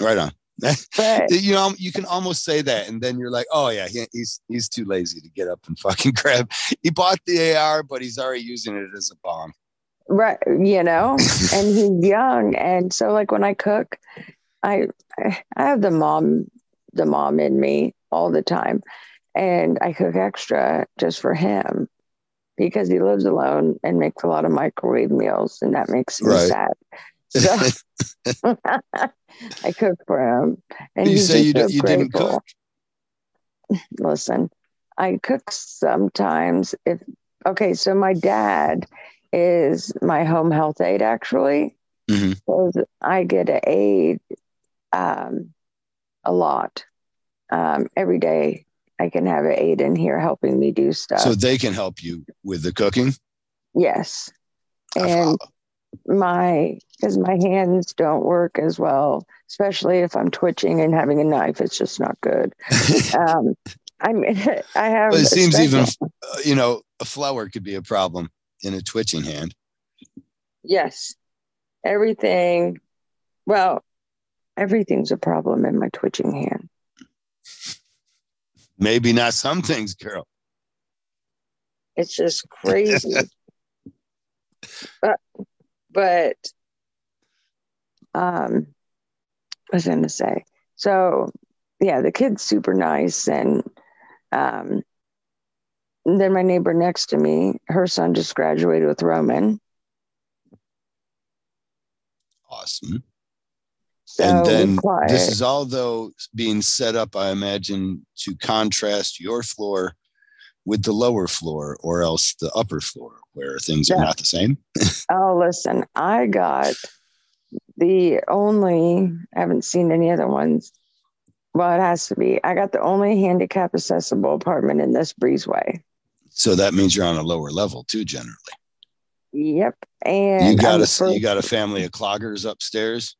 right on. But you know, you can almost say that, and then you're like, oh yeah, he, he's he's too lazy to get up and fucking grab. He bought the AR, but he's already using it as a bomb. right, you know, and he's young, and so like when I cook, I I have the mom the mom in me all the time, and I cook extra just for him because he lives alone and makes a lot of microwave meals, and that makes me Right. sad. So I cook for him, and you say you, d- you didn't cook. listen i cook sometimes if okay so my dad is my home health aide actually Mhm. so i get an aid um, a lot um, every day i can have an aide in here helping me do stuff So they can help you with the cooking. yes and. My because my hands don't work as well especially if i'm twitching and having a knife it's just not good um, I mean, I have. It seems even, special- uh, you know, a flower could be a problem in a twitching hand. Yes, everything. Well, everything's a problem in my twitching hand. Maybe not some things, girl. It's just crazy. but, but, um, I was going to say. So, yeah, the kid's super nice, and um, and then my neighbor next to me, her son just graduated with Roman. Awesome. So and then this is all though being set up, I imagine, to contrast your floor with the lower floor or else the upper floor where things are not the same. Oh, listen, I got the only, I haven't seen any other ones. Well, it has to be. I got the only handicap accessible apartment in this breezeway. So that means you're on a lower level too, generally. Yep. And you got I'm a the you got a family of cloggers upstairs.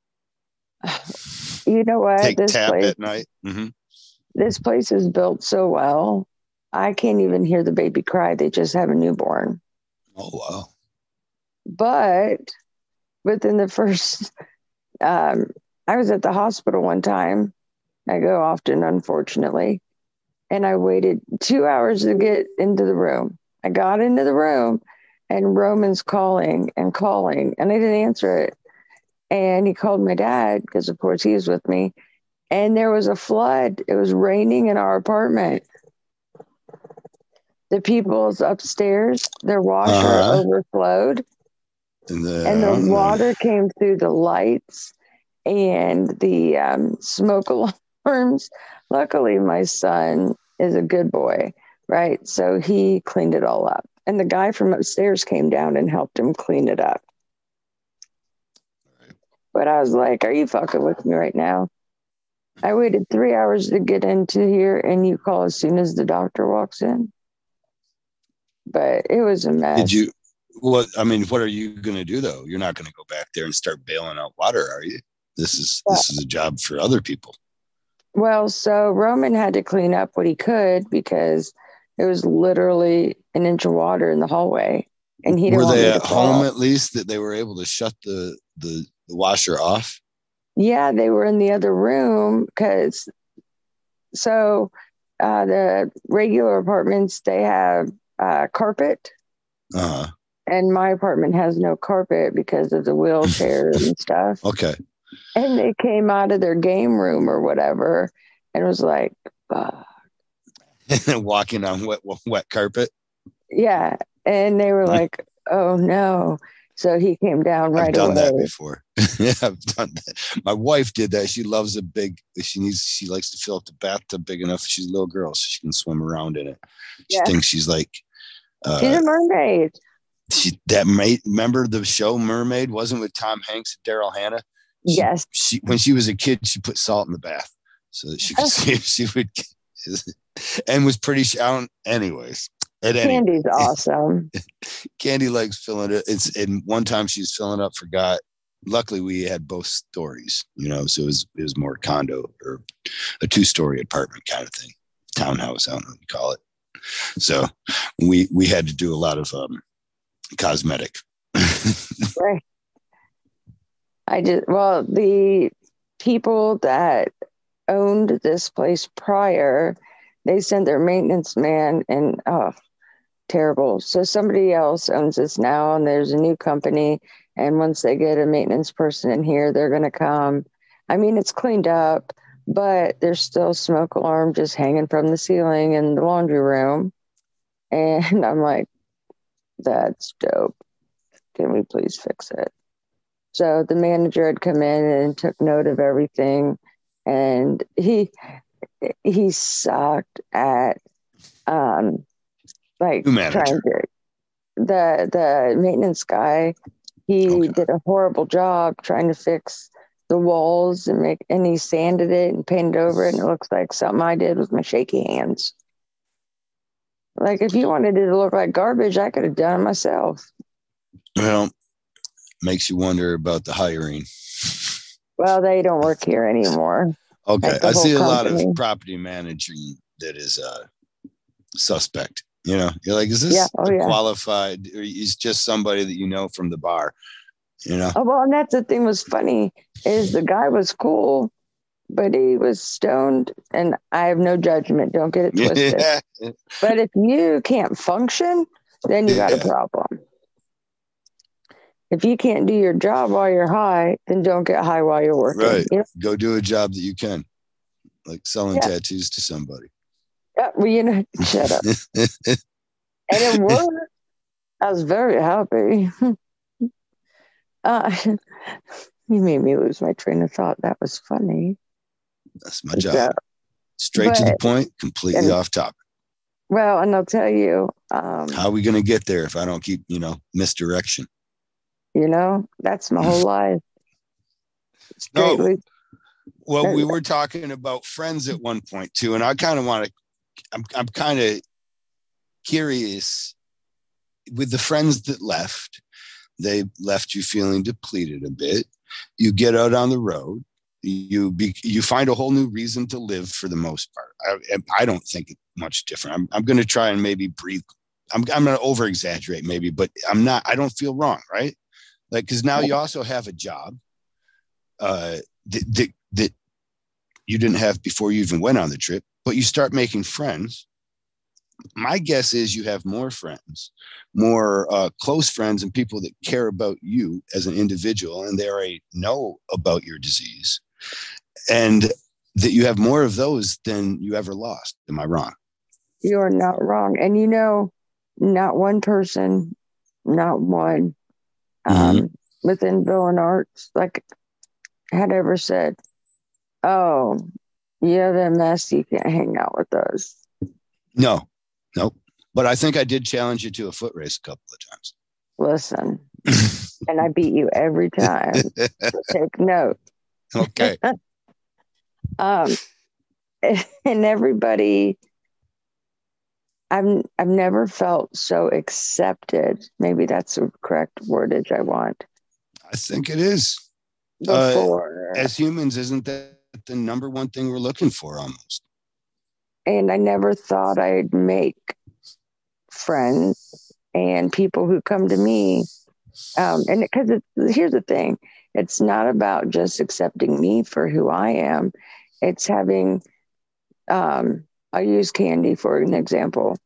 you know what? Take this tap place, at night. hmm this place is built so well. I can't even hear the baby cry. They just have a newborn. Oh wow. But within the first, um, I was at the hospital one time. I go often, unfortunately. And I waited two hours to get into the room. I got into the room and Roman's calling and calling, and I didn't answer it. And he called my dad because, of course, he was with me. And there was a flood. It was raining in our apartment. The people's upstairs, their washer Uh-huh. overflowed And the, and the uh, water came through the lights and the um, smoke alarms. Luckily, my son is a good boy, right? So he cleaned it all up. And the guy from upstairs came down and helped him clean it up. But I was like, Are you fucking with me right now? I waited three hours to get into here, and you call as soon as the doctor walks in. But it was a mess. Did you? What I mean, what are you going to do though? You're not going to go back there and start bailing out water, are you? This is this is a job for other people. Well, so Roman had to clean up what he could because it was literally an inch of water in the hallway, and he didn't Were they at home at least that they were able to shut the the, the washer off? Yeah, they were in the other room because so uh, the regular apartments they have uh, carpet, Uh, and my apartment has no carpet because of the wheelchair and stuff. okay. And they came out of their game room or whatever, and was like, uh, Walking on wet wet carpet. yeah, and they were like, "Oh no." So he came down right I've done away. that before. yeah, I've done that. My wife did that. She loves a big. She needs. She likes to fill up the bathtub big enough. She's a little girl, so she can swim around in it. She Yeah. thinks she's like. She's Uh, a mermaid. she, that mate, remember the show Mermaid wasn't with Tom Hanks and Daryl Hannah. She- Yes. She when she was a kid, she put salt in the bath so that she could see if she would, and was pretty sound. Anyways, at any Candy's awesome. Candy likes filling it. It's and one time she was filling up, forgot. Luckily, we had both stories, you know, so it was it was more condo or a two story apartment kind of thing, townhouse. I don't know what you call it. So we we had to do a lot of um, cosmetic. I just well, the people that owned this place prior. They sent their maintenance man and oh, terrible. So somebody else owns this now, and there's a new company. And once they get a maintenance person in here, they're going to come. I mean, it's cleaned up, but there's still smoke alarm just hanging from the ceiling in the laundry room. And I'm like, that's dope. Can we please fix it? So the manager had come in and took note of everything, and he he sucked at um like trying to the the maintenance guy. He okay. did a horrible job trying to fix the walls and make and he sanded it and painted over it and it looks like something I did with my shaky hands. Like if you wanted it to look like garbage, I could have done it myself. Well, makes you wonder about the hiring. Well, they don't work here anymore. Okay, I see a lot of property managing that is uh, suspect. You know, you're like, is this yeah. Oh, yeah. qualified? Or is just somebody that you know from the bar? You know. Oh well, and that's the thing was funny is the guy was cool, but he was stoned, and I have no judgment. Don't get it twisted. Yeah. But if you can't function, then you got a problem if you can't do your job while you're high, then don't get high while you're working. Right. You know? Go do a job that you can, like selling yeah. tattoos to somebody. Yeah. Well, you know, shut up. and it worked. I was very happy. uh, you made me lose my train of thought. That was funny. That's my job. So, Straight but, to the point, completely and, off topic. Well, and I'll tell you. Um, How are we going to get there if I don't keep, you know, misdirection? You know, that's my whole life. No. Well, we were talking about friends at one point too, and I kind of want to. I'm I'm kind of curious with the friends that left. They left you feeling depleted a bit. You get out on the road. You be, you find a whole new reason to live for the most part. I, I don't think much different. I'm, I'm going to try and maybe breathe. I'm, I'm going to over exaggerate maybe, but I'm not. I don't feel wrong, right? like because now you also have a job uh, that, that, that you didn't have before you even went on the trip but you start making friends my guess is you have more friends more uh, close friends and people that care about you as an individual and they already know about your disease and that you have more of those than you ever lost am i wrong you're not wrong and you know not one person not one um, mm-hmm. within Villain Arts, like had ever said, "Oh, you have MS, you can't hang out with us." No, nope. But I think I did challenge you to a foot race a couple of times. Listen, and I beat you every time. so take note. Okay. um, and everybody I've I've never felt so accepted. Maybe that's the correct wordage I want. I think it is. Before, uh, as humans, isn't that the number one thing we're looking for almost? And I never thought I'd make friends and people who come to me. Um, and because here's the thing, it's not about just accepting me for who I am. It's having um, I use Candy for an example.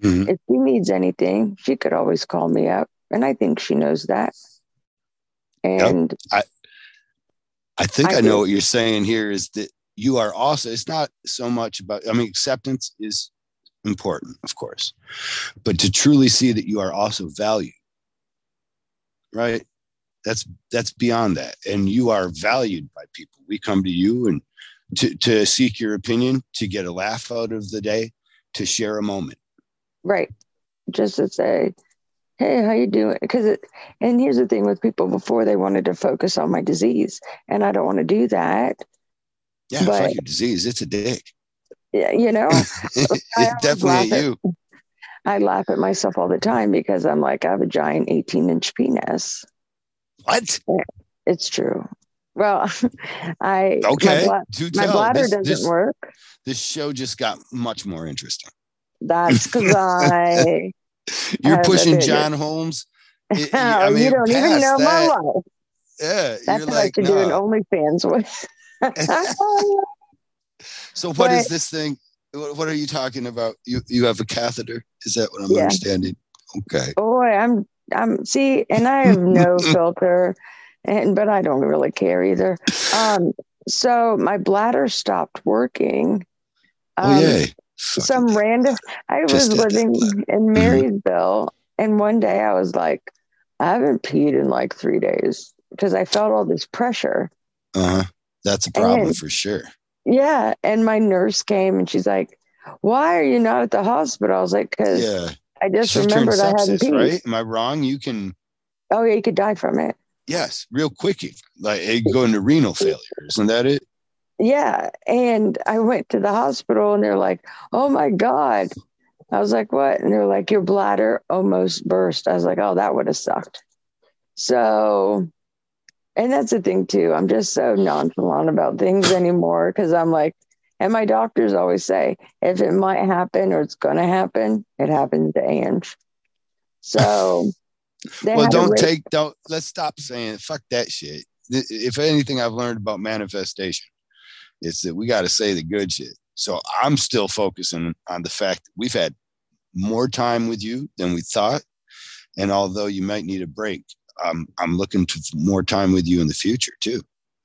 Mm-hmm. If she needs anything, she could always call me up, and I think she knows that. And yep. I, I think I, I know what you're saying here is that you are also. It's not so much about. I mean, acceptance is important, of course, but to truly see that you are also valued, right? That's that's beyond that, and you are valued by people. We come to you and to, to seek your opinion, to get a laugh out of the day, to share a moment. Right. Just to say, hey, how you doing? Because it, and here's the thing with people before they wanted to focus on my disease, and I don't want to do that. Yeah, but, fuck your disease. It's a dick. Yeah, you know, it's definitely at you. I laugh at myself all the time because I'm like, I have a giant 18 inch penis. What? It's true. Well, I okay. My, bla- my bladder this, doesn't this, work. This show just got much more interesting. That's because I. You're pushing John Holmes. It, I mean, you don't even know that, my life. Yeah, that's what like, I should no. do an OnlyFans with. So what is this thing? What, are you talking about? You you have a catheter? Is that what I'm Yeah. understanding? Okay. Boy, I'm I'm see, and I have no filter, and but I don't really care either. Um, so my bladder stopped working. oh Um, yay. some random I was living in Marysville and one day I was like, I haven't peed in like three days because I felt all this pressure. uh-huh. That's a problem And- for sure. Yeah. And my nurse came and she's like, Why are you not at the hospital? I was like, Because Yeah. I just turn remembered I hadn't right? Am I wrong? You can Oh yeah, you could die from it. yes, real quick. Like it go into renal failure. Isn't that it? Yeah. And I went to the hospital and they're like, Oh my God. I was like, What? And they're like, Your bladder almost burst. I was like, Oh, that would have sucked. So, and that's the thing too. I'm just so nonchalant about things anymore because I'm like, and my doctors always say, if it might happen or it's going to happen, it happens to Ange. So, well, don't take don't let's stop saying fuck that shit. If anything I've learned about manifestation, it's that we got to say the good shit. So I'm still focusing on the fact that we've had more time with you than we thought. And although you might need a break, um, I'm looking to more time with you in the future too.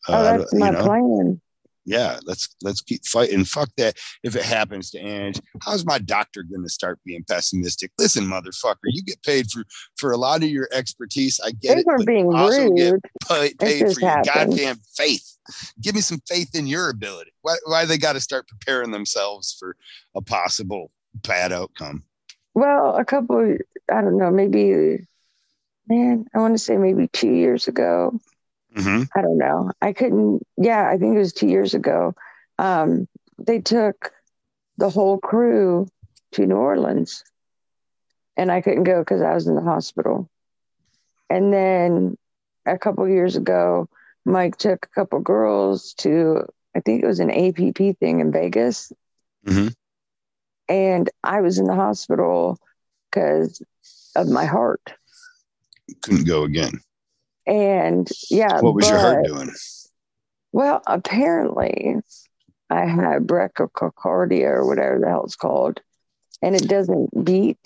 Oh, Uh, that's my know? plan. yeah, let's let's keep fighting. Fuck that. If it happens to Ange, how's my doctor going to start being pessimistic? Listen, motherfucker, you get paid for for a lot of your expertise. I get They it. were but being also get rude. paid, paid just for your goddamn faith. Give me some faith in your ability. Why why they got to start preparing themselves for a possible bad outcome? Well, a couple, I don't know, maybe, man, I want to say maybe two years ago. hmm I don't know. I couldn't. Yeah, I think it was two years ago. Um, they took the whole crew to New Orleans, and I couldn't go because I was in the hospital. And then a couple years ago, Mike took a couple girls to I think it was an APP thing in Vegas, Mhm. and I was in the hospital because of my heart. Couldn't go again. And yeah, What was your heart doing? Well, apparently, I had brachiocardia or whatever the hell it's called, and it doesn't beat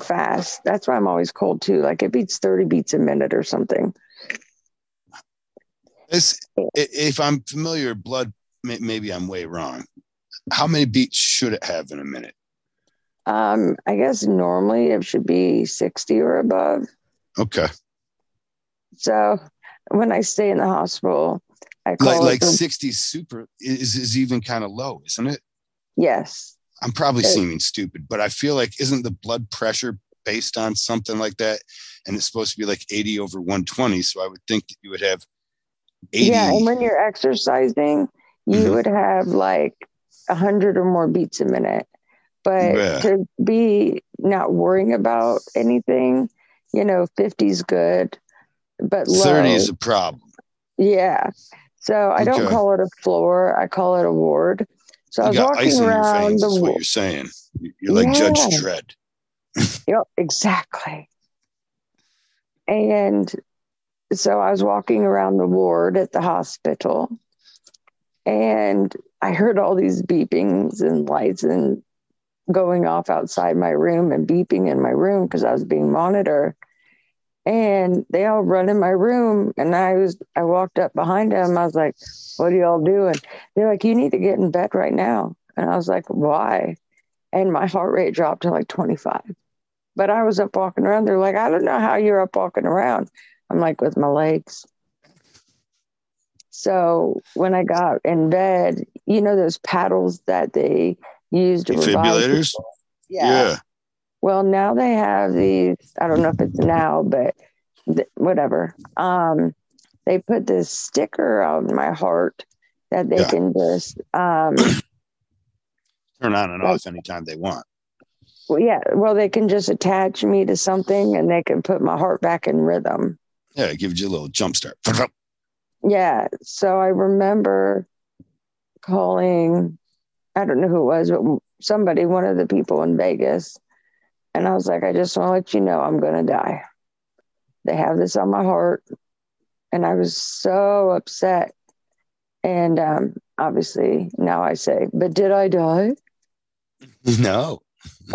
fast. That's why I'm always cold too. Like it beats 30 beats a minute or something. It's, if I'm familiar blood, maybe I'm way wrong. How many beats should it have in a minute? Um, I guess normally it should be 60 or above. Okay. So when I stay in the hospital, I call like like the- 60 super is is even kind of low isn't it yes. i'm probably Uh, seeming stupid but i feel like isn't the blood pressure based on something like that and it's supposed to be like 80 over 120 so i would think that you would have 80 Yeah, and when you're exercising, you Mhm. would have like a hundred or more beats a minute. But Yeah. to be not worrying about anything, you know, 50 is good, but low. 30 is a problem yeah. So I don't call it a floor, I call it a ward. So I you was got walking ice in your around veins the is what ward. you're saying you're like judge Yeah. Dredd. Yep, exactly. And so I was walking around the ward at the hospital and I heard all these beepings and lights and going off outside my room and beeping in my room because I was being monitored. And they all run in my room and I was I walked up behind them. I was like, What are y'all doing? They're like, You need to get in bed right now. And I was like, Why? And my heart rate dropped to like 25 but I was up walking around. They're like, I don't know how you're up walking around. I'm like, with my legs. So when I got in bed, you know those paddles that they use to revive defibrillators people? yeah. Well, now they have these. I don't know if it's now, but th- whatever. Um, they put this sticker on my heart that they Yeah. can just um, turn on and Like- off anytime they want well, yeah, well, they can just attach me to something and they can put my heart back in rhythm. yeah it gives you a little jump start Yeah. So I remember calling, I don't know who it was, but somebody, one of the people in Vegas. And I was like, I just want to let you know I'm going to die. They have this on my heart. And I was so upset. And um, obviously now I say, but did I die? No.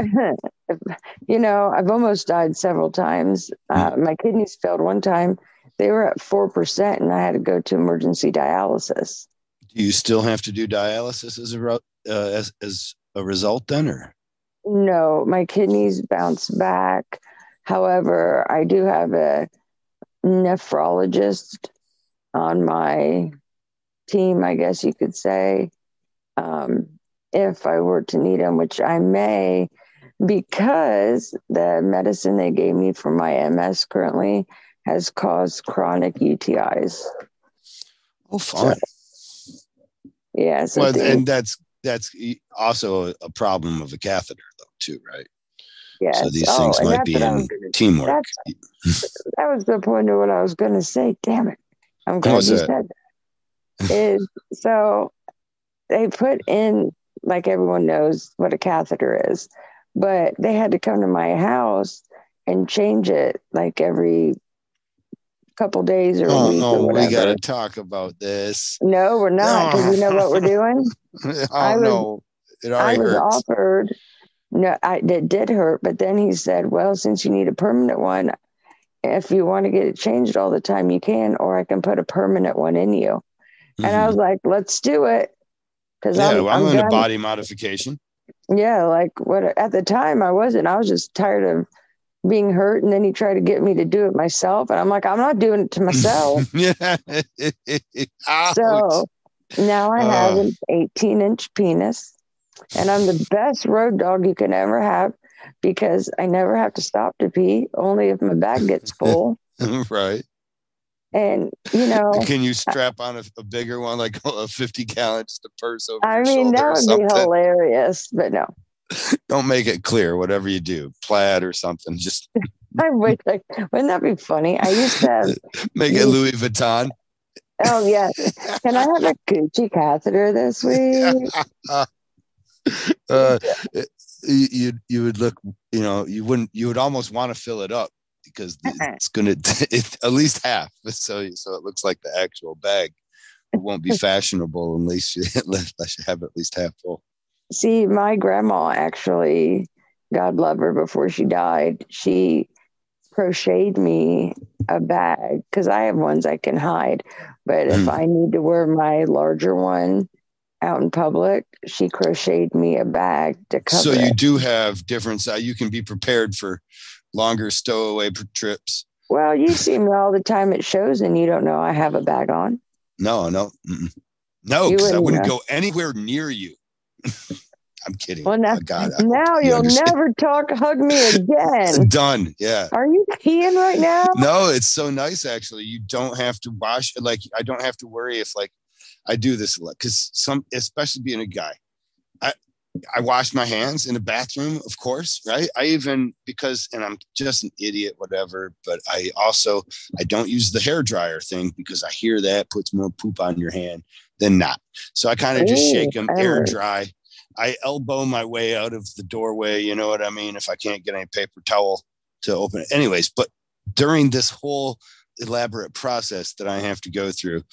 you know, I've almost died several times. Uh, my kidneys failed one time. They were at 4%, and I had to go to emergency dialysis. Do you still have to do dialysis as a, uh, as, as a result then, or? No, my kidneys bounce back. However, I do have a nephrologist on my team, I guess you could say. Um, if I were to need him, which I may, because the medicine they gave me for my MS currently has caused chronic UTIs. Oh, fine. So, yeah. So well, and that's that's also a problem of a catheter, though, too, right? Yeah. So these oh, things might be in teamwork. that was the point of what I was going to say. Damn it! I'm glad you that? said that. Is so they put in like everyone knows what a catheter is, but they had to come to my house and change it like every couple days or oh no we got to talk about this no we're not because no. you know what we're doing oh I was, no it already I was hurts. offered no I, it did hurt but then he said well since you need a permanent one if you want to get it changed all the time you can or i can put a permanent one in you mm-hmm. and i mm-hmm. was like let's do it because yeah, I'm, well, I'm, I'm body modification. Yeah, like what at the time I wasn't. I was just tired of being hurt, and then he tried to get me to do it myself, and I'm like, I'm not doing it to myself. so now I have uh. an 18 inch penis, and I'm the best road dog you can ever have because I never have to stop to pee, only if my bag gets full. right. And you know, can you strap on a, a bigger one, like a 50 gallon, just a purse over? I mean, that would be hilarious, but no. Don't make it clear. Whatever you do, plaid or something. Just I wish. Like, wouldn't that be funny? I used to have, make it Louis Vuitton. Oh yeah. Can I have a Gucci catheter this week? uh, you you would look. You know, you wouldn't. You would almost want to fill it up because uh-uh. it's going to at least half. So so it looks like the actual bag. It won't be fashionable unless you unless you have at least half full. See, my grandma actually, God love her, before she died, she crocheted me a bag because I have ones I can hide. But if mm. I need to wear my larger one out in public, she crocheted me a bag to cover. So you it. do have different size. You can be prepared for longer stowaway trips. Well, you see me all the time at shows, and you don't know I have a bag on. No, no, mm-mm. no, because I wouldn't know. go anywhere near you. I'm kidding. Well, now, oh, God, now you'll never talk, hug me again. Done. Yeah. Are you peeing right now? No, it's so nice actually. You don't have to wash. Like I don't have to worry if like I do this a lot because some, especially being a guy, I I wash my hands in the bathroom, of course, right? I even because, and I'm just an idiot, whatever. But I also I don't use the hair dryer thing because I hear that puts more poop on your hand than not. So I kind of just shake them air dry. I elbow my way out of the doorway. You know what I mean? If I can't get any paper towel to open it, anyways. But during this whole elaborate process that I have to go through,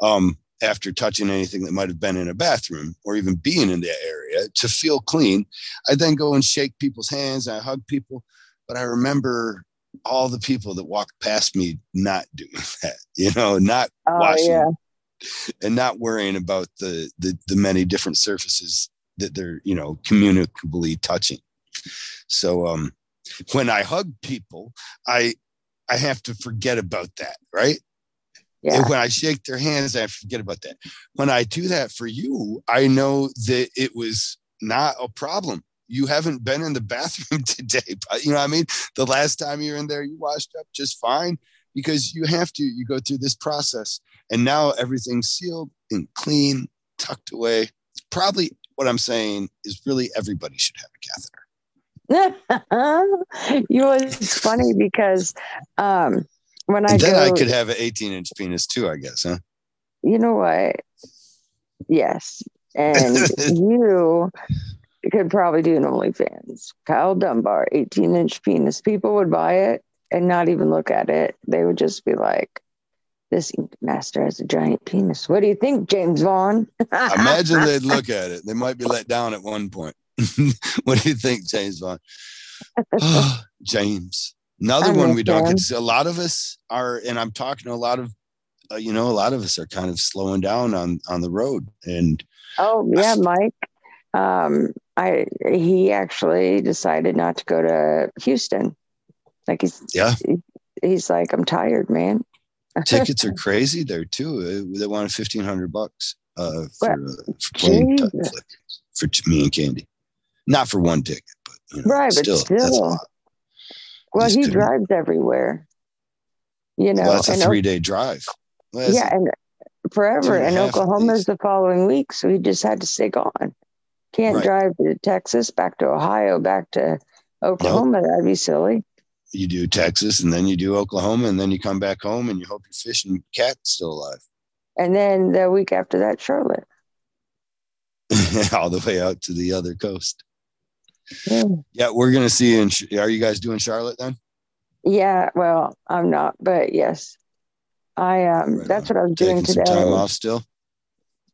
um, after touching anything that might have been in a bathroom or even being in that area to feel clean. I then go and shake people's hands, I hug people, but I remember all the people that walked past me not doing that, you know, not oh, washing yeah. And not worrying about the, the the many different surfaces that they're, you know, communicably touching. So um when I hug people, I I have to forget about that, right? Yeah. And when I shake their hands, I forget about that. When I do that for you, I know that it was not a problem. You haven't been in the bathroom today, but you know what I mean? The last time you were in there, you washed up just fine because you have to. You go through this process, and now everything's sealed and clean, tucked away. Probably what I'm saying is really everybody should have a catheter. you know, it's funny because um, when I then go, I could have an 18 inch penis too, I guess, huh? You know what? Yes, and you could probably do an OnlyFans. Kyle Dunbar, 18 inch penis. People would buy it and not even look at it. They would just be like, this ink master has a giant penis. What do you think, James Vaughn? Imagine they'd look at it. They might be let down at one point. what do you think, James Vaughn? Oh, James. Another one we don't get to see. A lot of us are, and I'm talking to a lot of, uh, you know, a lot of us are kind of slowing down on on the road. And oh yeah, Mike. Um, I he actually decided not to go to Houston. Like he's yeah, he's like I'm tired, man. Tickets are crazy there too. Uh, they wanted fifteen hundred bucks uh, for, uh, for playing for me and Candy, not for one ticket, but you know, right, still, but still, well, he drives everywhere. You know, well, that's a three day drive. Well, yeah, and forever. And, Oklahoma is the following week, so he just had to stay gone. Can't right. drive to Texas, back to Ohio, back to Oklahoma. Nope. That'd be silly. You do Texas, and then you do Oklahoma, and then you come back home, and you hope your fish and cat's still alive. And then the week after that, Charlotte. All the way out to the other coast. Yeah, yeah we're gonna see. In are you guys doing Charlotte then? Yeah, well, I'm not, but yes, I um. Right that's on. what I was Taking doing today. Some time off still.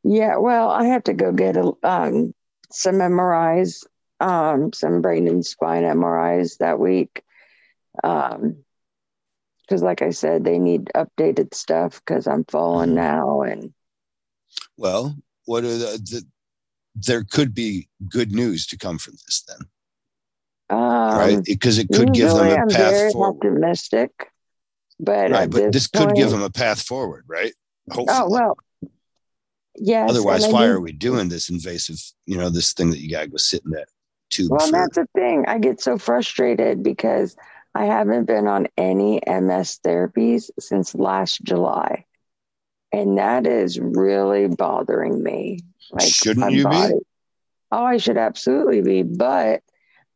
Yeah, well, I have to go get a, um some MRIs, um, some brain and spine MRIs that week. Um, because like I said, they need updated stuff because I'm falling mm-hmm. now. And well, what are the, the there could be good news to come from this then. Um, right, because it could give them a I'm path forward. Optimistic, but right, but this, this point, could give them a path forward, right? Hopefully. Oh well, yes. Otherwise, why are we doing this invasive? You know, this thing that you got to go sit in that tube. Well, for. that's the thing. I get so frustrated because I haven't been on any MS therapies since last July, and that is really bothering me. Like, shouldn't you body. be? Oh, I should absolutely be. But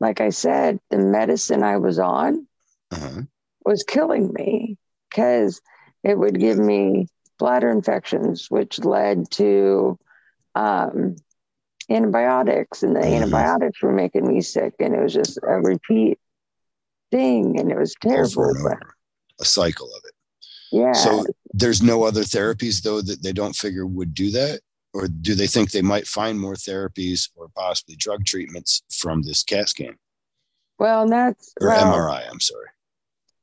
like I said, the medicine I was on uh-huh. was killing me because it would give me bladder infections, which led to um, antibiotics, and the uh-huh. antibiotics were making me sick, and it was just a repeat thing, and it was terrible. Over over. A cycle of it. Yeah. So there's no other therapies though that they don't figure would do that or do they think they might find more therapies or possibly drug treatments from this CAT scan? Well, that's or well, MRI. I'm sorry.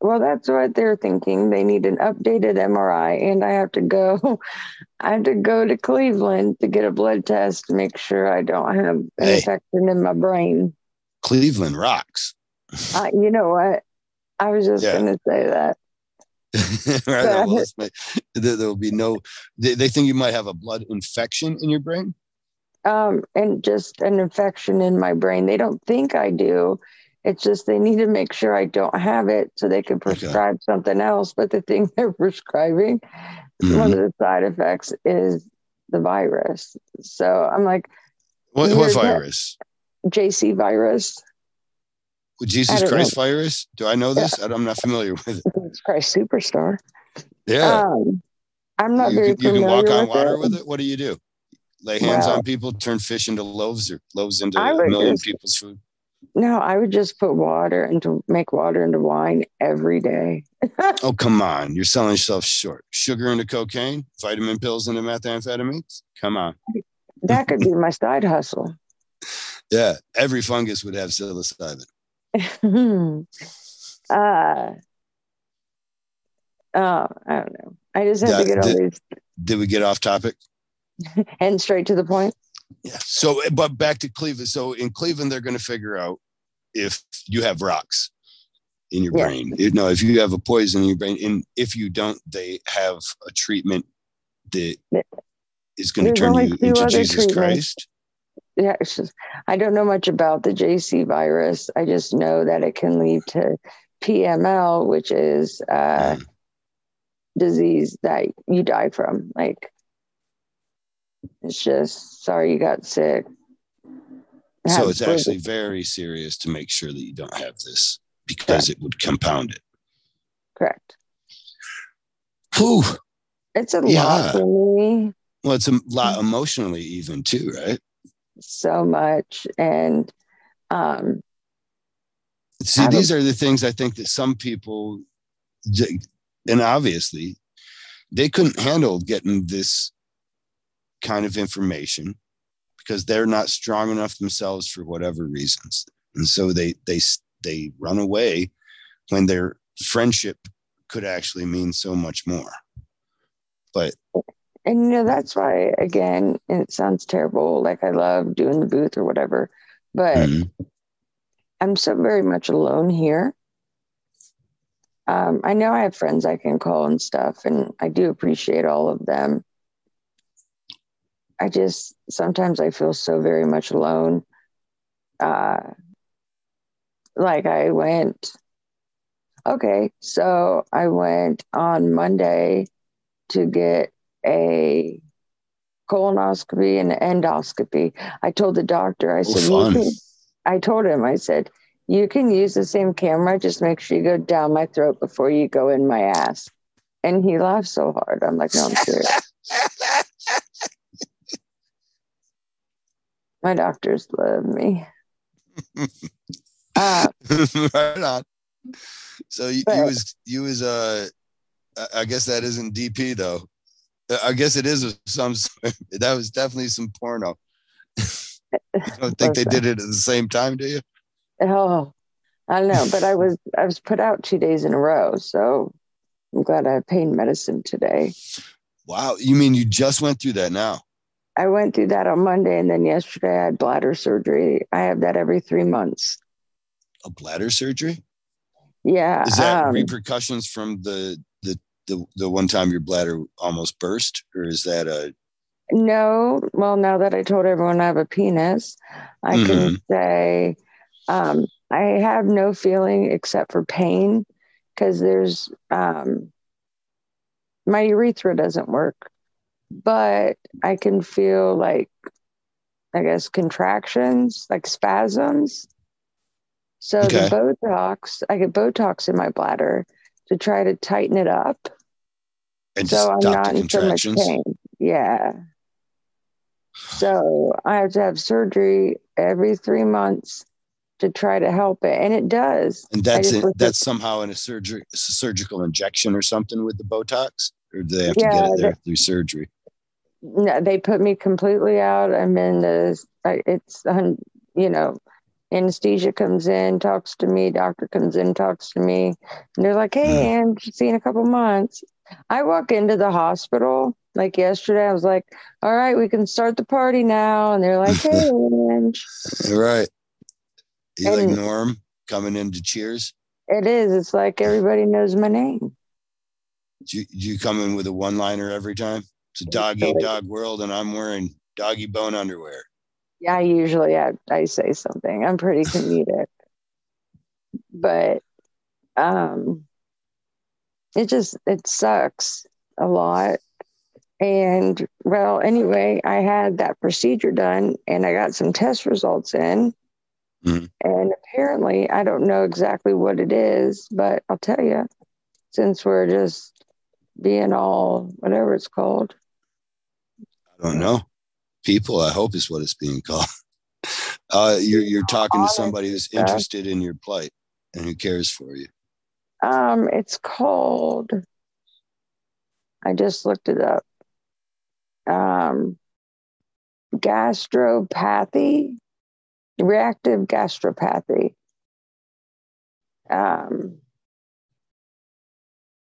Well, that's what they're thinking. They need an updated MRI, and I have to go. I have to go to Cleveland to get a blood test to make sure I don't have an hey, infection in my brain. Cleveland rocks. Uh, you know what? I was just yeah. going to say that. right. well, there, will be no. They, they think you might have a blood infection in your brain. Um, and just an infection in my brain. They don't think I do. It's just they need to make sure I don't have it so they can prescribe okay. something else. But the thing they're prescribing, mm-hmm. one of the side effects is the virus. So I'm like, what, what virus? JC virus. Jesus Christ know. virus? Do I know this? Yeah. I'm not familiar with it. Jesus Christ superstar. Yeah. Um, I'm not you, very you familiar. You can walk on with water it. with it. What do you do? Lay hands well, on people, turn fish into loaves, or loaves into a million just, people's food. No, I would just put water into make water into wine every day. oh come on, you're selling yourself short. Sugar into cocaine, vitamin pills into methamphetamines. Come on. That could be my side hustle. Yeah, every fungus would have psilocybin. uh, oh, I don't know. I just have yeah, to get all these. Did we get off topic? and straight to the point. Yeah. So, but back to Cleveland. So in Cleveland, they're going to figure out if you have rocks in your yeah. brain. You know, if you have a poison in your brain, and if you don't, they have a treatment that is going to turn you into Jesus Christ yeah, just, I don't know much about the JC virus. I just know that it can lead to PML, which is a mm. disease that you die from. Like, it's just sorry you got sick. So it's actually very serious to make sure that you don't have this because Correct. it would compound it. Correct. Whew. It's a yeah. lot for me. Well, it's a lot emotionally, even too, right? So much. And um see these are the things i think that some people and obviously they couldn't handle getting this kind of information because they're not strong enough themselves for whatever reasons. And so they they they run away when their friendship could actually mean so much more. But and you know that's why again and it sounds terrible like i love doing the booth or whatever but mm-hmm. i'm so very much alone here. Um, i know i have friends i can call and stuff and i do appreciate all of them. I just sometimes i feel so very much alone. Uh, like i went okay so i went on monday to get a colonoscopy and endoscopy. I told the doctor, I oh, said, can, I told him, I said, you can use the same camera, just make sure you go down my throat before you go in my ass. And he laughed so hard. I'm like, no, I'm serious. my doctors love me. uh, right on. So you, but, you was you was uh I guess that isn't DP though. I guess it is some. That was definitely some porno. I don't think they did it at the same time, do you? Oh, I don't know, but I was I was put out two days in a row, so I'm glad I have pain medicine today. Wow, you mean you just went through that now? I went through that on Monday, and then yesterday I had bladder surgery. I have that every three months. A bladder surgery? Yeah. Is that um, repercussions from the the the one time your bladder almost burst, or is that a no? Well, now that I told everyone I have a penis, I mm-hmm. can say um, I have no feeling except for pain because there's um, my urethra doesn't work, but I can feel like I guess contractions, like spasms. So okay. the Botox, I get Botox in my bladder to try to tighten it up. And so I'm not in so much pain. Yeah. So I have to have surgery every three months to try to help it, and it does. And that's it, that's somehow in a surgery, a surgical injection or something with the Botox, or do they have yeah, to get it there through surgery? No, they put me completely out. I'm in the. It's you know anesthesia comes in, talks to me, doctor comes in, talks to me, and they're like, "Hey, Ange, see in a couple months." I walk into the hospital like yesterday. I was like, "All right, we can start the party now," and they're like, "Hey, Ange." Right. You like Norm coming into Cheers? It is. It's like everybody knows my name. Do you, do you come in with a one-liner every time? It's a dog eat dog world, and I'm wearing doggy bone underwear. Yeah, usually I, I say something. I'm pretty comedic. but um it just it sucks a lot. And well, anyway, I had that procedure done and I got some test results in. Mm-hmm. And apparently, I don't know exactly what it is, but I'll tell you, since we're just being all whatever it's called. I don't know people, I hope is what it's being called. Uh, you're, you're talking to somebody who's interested in your plight and who cares for you. Um, it's called, I just looked it up. Um, gastropathy, reactive gastropathy. Um,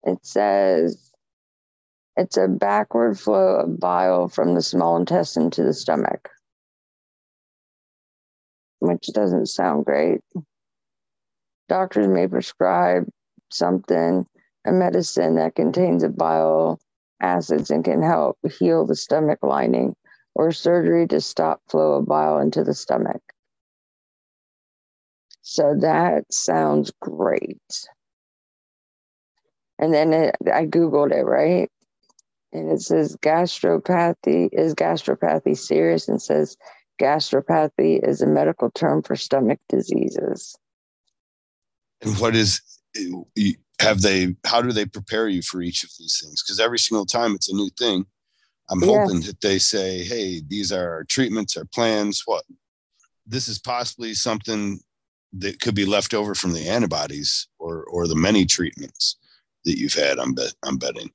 it says it's a backward flow of bile from the small intestine to the stomach, which doesn't sound great. Doctors may prescribe something, a medicine that contains a bile acids and can help heal the stomach lining, or surgery to stop flow of bile into the stomach. So that sounds great. And then it, I Googled it, right? And it says gastropathy is gastropathy serious? And says gastropathy is a medical term for stomach diseases. And what is have they how do they prepare you for each of these things? Because every single time it's a new thing. I'm yeah. hoping that they say hey these are our treatments our plans what? This is possibly something that could be left over from the antibodies or or the many treatments that you've had i'm bet i'm betting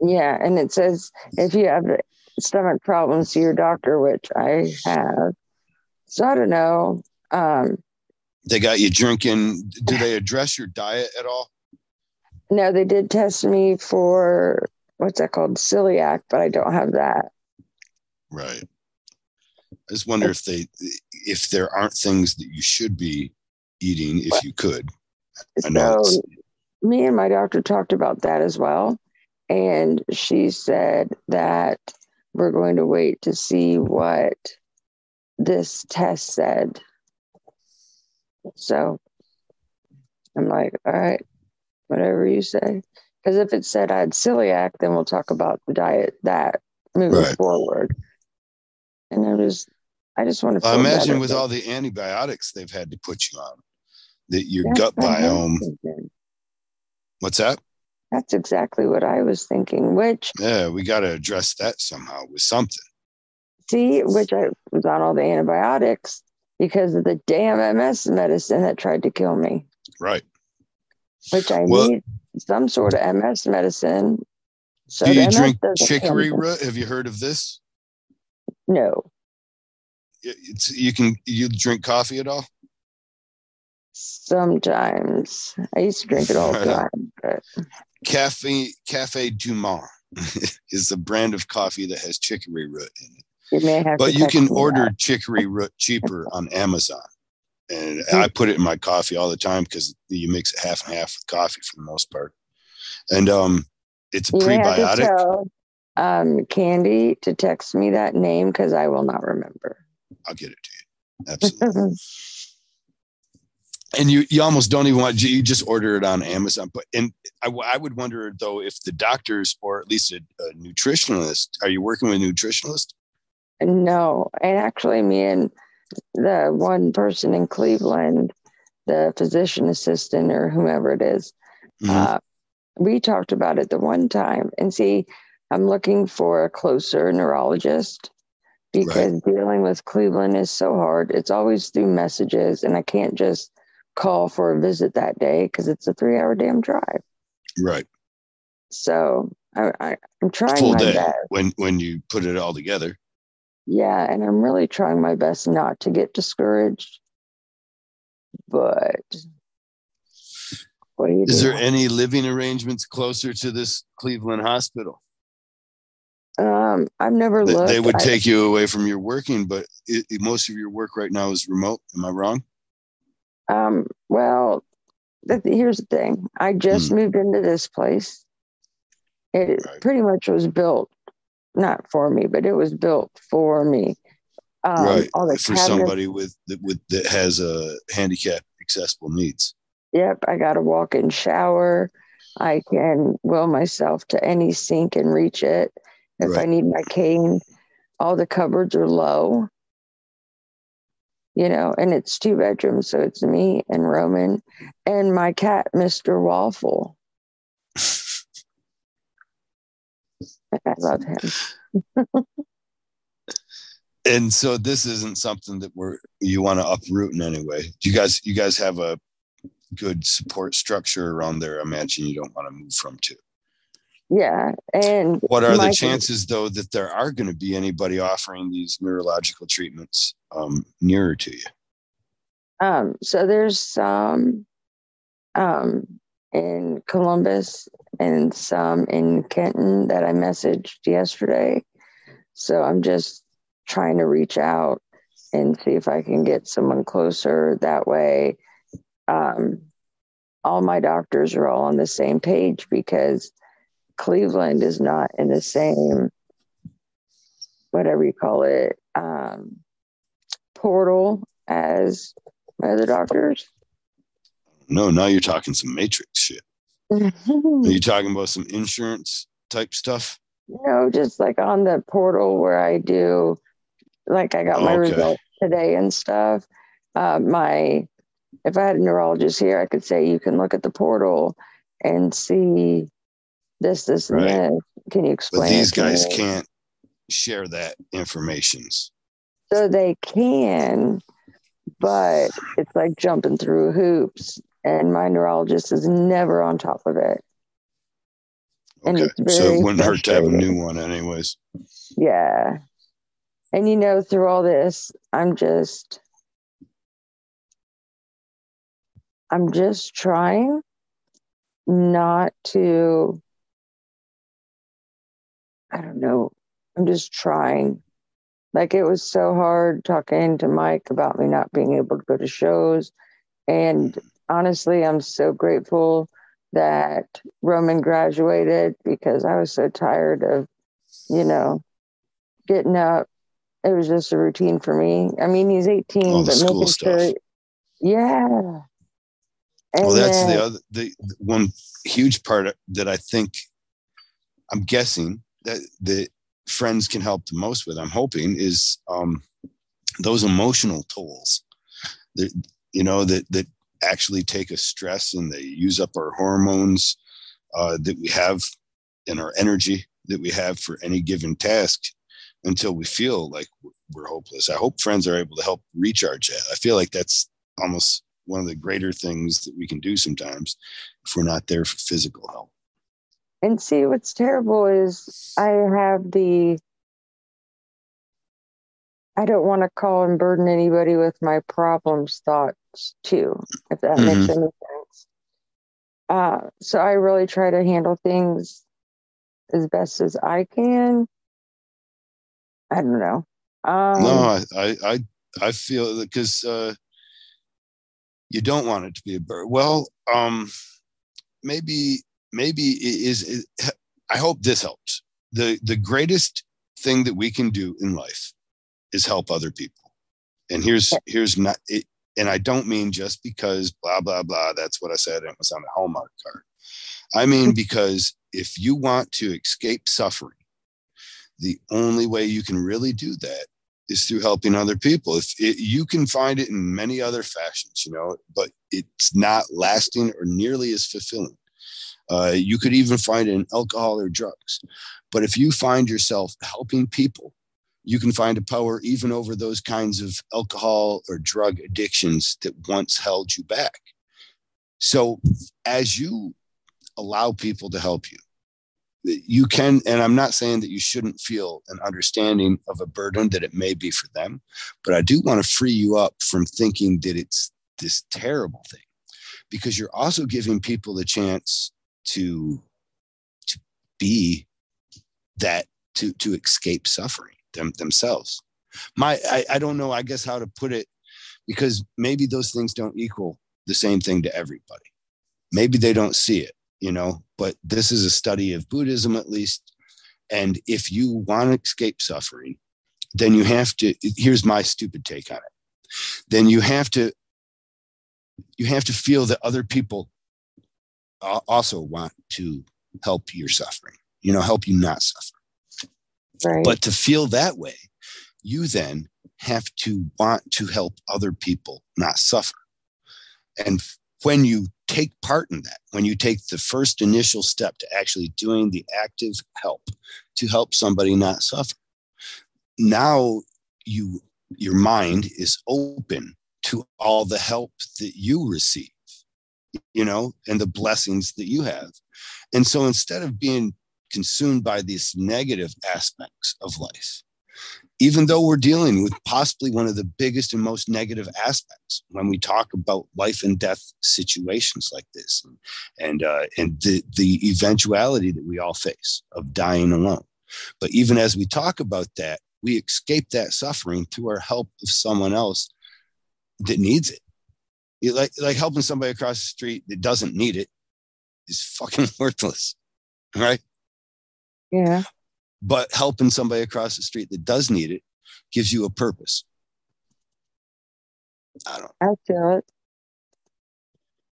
Yeah, and it says if you have stomach problems, see your doctor, which I have. So I don't know. Um, they got you drinking. Do they address your diet at all? No, they did test me for what's that called, celiac, but I don't have that. Right. I just wonder if they if there aren't things that you should be eating if you could. I know so me and my doctor talked about that as well. And she said that we're going to wait to see what this test said. So I'm like, all right, whatever you say. Because if it said I had celiac, then we'll talk about the diet that moving right. forward. And I was, I just want to. I imagine with all the antibiotics they've had to put you on, that your That's gut biome. What's that? That's exactly what I was thinking. Which yeah, we got to address that somehow with something. See, which I was on all the antibiotics because of the damn MS medicine that tried to kill me. Right. Which I well, need some sort of MS medicine. So do you drink chicory root? Have you heard of this? No. It's you can you drink coffee at all? Sometimes I used to drink it all the time. But... Cafe Cafe Du Monde is a brand of coffee that has chicory root in it. You may have but you can order that. chicory root cheaper on Amazon. And mm-hmm. I put it in my coffee all the time because you mix it half and half with coffee for the most part. And um, it's a you prebiotic. Tell, um, Candy to text me that name because I will not remember. I'll get it to you. Absolutely. and you you almost don't even want you just order it on Amazon. But and I, I would wonder though if the doctors or at least a, a nutritionalist are you working with a nutritionalist? No, and actually, me and the one person in Cleveland, the physician assistant or whomever it is, mm-hmm. uh, we talked about it the one time. And see, I'm looking for a closer neurologist because right. dealing with Cleveland is so hard. It's always through messages, and I can't just call for a visit that day because it's a three hour damn drive. Right. So I, I, am trying Full my day best. when when you put it all together. Yeah, and I'm really trying my best not to get discouraged. But what do you Is do? there any living arrangements closer to this Cleveland hospital? Um, I've never looked. They would take I, you away from your working, but it, most of your work right now is remote. Am I wrong? Um, well, the, here's the thing. I just mm. moved into this place. It right. pretty much was built, not for me, but it was built for me. Um, right. for cabinets, somebody with with that has a handicap accessible needs. Yep, I got a walk-in shower. I can will myself to any sink and reach it. If right. I need my cane, all the cupboards are low you know, and it's two bedrooms. So it's me and Roman and my cat, Mr. Waffle. I love him. and so this isn't something that we're you want to uproot in any way. Do you guys you guys have a good support structure around there? I imagine you don't want to move from too. Yeah. And what are the chances though that there are going to be anybody offering these neurological treatments um, nearer to you? Um, so there's some um, in Columbus and some in Kenton that I messaged yesterday. So I'm just trying to reach out and see if I can get someone closer. That way, um, all my doctors are all on the same page because Cleveland is not in the same, whatever you call it, um, portal as my other doctors. No, now you're talking some matrix shit. Are you talking about some insurance type stuff? No, just like on the portal where I do, like I got my okay. results today and stuff. Uh, my, if I had a neurologist here, I could say you can look at the portal and see this, this, right. and this. Can you explain? But these guys me? can't share that information. So they can, but it's like jumping through hoops. And my neurologist is never on top of it. And okay. it's so it wouldn't hurt to have a new one, anyways. Yeah. And you know, through all this, I'm just I'm just trying not to I don't know. I'm just trying. Like it was so hard talking to Mike about me not being able to go to shows. And honestly, I'm so grateful that Roman graduated because I was so tired of, you know, getting up. It was just a routine for me. I mean, he's 18, All but making stuff. sure, yeah. And well, that's then- the other the the one huge part that I think I'm guessing that the friends can help the most with. I'm hoping is um, those emotional tolls that you know that that actually take a stress and they use up our hormones uh, that we have and our energy that we have for any given task until we feel like we're hopeless. I hope friends are able to help recharge that. I feel like that's almost one of the greater things that we can do sometimes if we're not there for physical help. And see, what's terrible is I have the. I don't want to call and burden anybody with my problems thoughts too, if that makes any sense. Uh, so I really try to handle things as best as I can. I don't know. Um, no, I, I, I, I feel because uh, you don't want it to be a burden. Well, um, maybe, maybe is, It, I hope this helps. the The greatest thing that we can do in life is help other people. And here's here's not it. And I don't mean just because blah blah blah. That's what I said. It was on the Hallmark card. I mean because if you want to escape suffering, the only way you can really do that is through helping other people. If it, you can find it in many other fashions, you know, but it's not lasting or nearly as fulfilling. Uh, you could even find it in alcohol or drugs. But if you find yourself helping people, you can find a power even over those kinds of alcohol or drug addictions that once held you back. So as you allow people to help you, you can, and I'm not saying that you shouldn't feel an understanding of a burden that it may be for them, but I do want to free you up from thinking that it's this terrible thing because you're also giving people the chance to to be that to to escape suffering them themselves. My I, I don't know i guess how to put it because maybe those things don't equal the same thing to everybody. Maybe they don't see it you know but this is a study of buddhism at least. And if you want to escape suffering then you have to here's my stupid take on it. Then you have to you have to feel that other people also want to help your suffering you know help you not suffer. Right. but to feel that way you then have to want to help other people not suffer. And when you take part in that when you take the first initial step to actually doing the active help to help somebody not suffer now you your mind is open to all the help that you receive you know and the blessings that you have. And so instead of being consumed by these negative aspects of life even though we're dealing with possibly one of the biggest and most negative aspects when we talk about life and death situations like this and and, uh, and the, the eventuality that we all face of dying alone. But even as we talk about that we escape that suffering through our help of someone else that needs it You like like helping somebody across the street that doesn't need it is fucking worthless right yeah. but helping somebody across the street that does need it gives you a purpose i don't I feel it.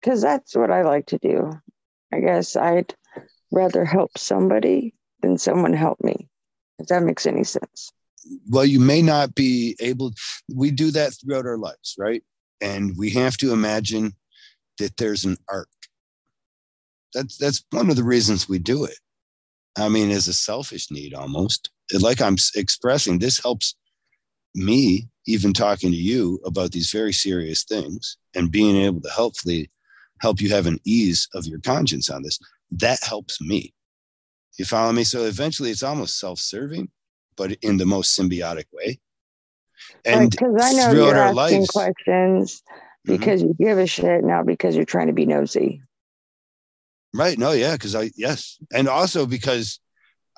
Because that's what I like to do. I guess I'd rather help somebody than someone help me, if that makes any sense. well you may not be able we do that throughout our lives right and we have to imagine that there's an arc. That's that's one of the reasons we do it. I mean as a selfish need almost. Like i'm expressing this helps me even talking to you about these very serious things and being able to helpfully help you have an ease of your conscience on this. That helps me. You follow me? So eventually it's almost self-serving, but in the most symbiotic way. And because I know you're asking lives, questions mm-hmm. because mm-hmm. you give a shit, not because you're trying to be nosy. Right. No, yeah, because I yes. And also because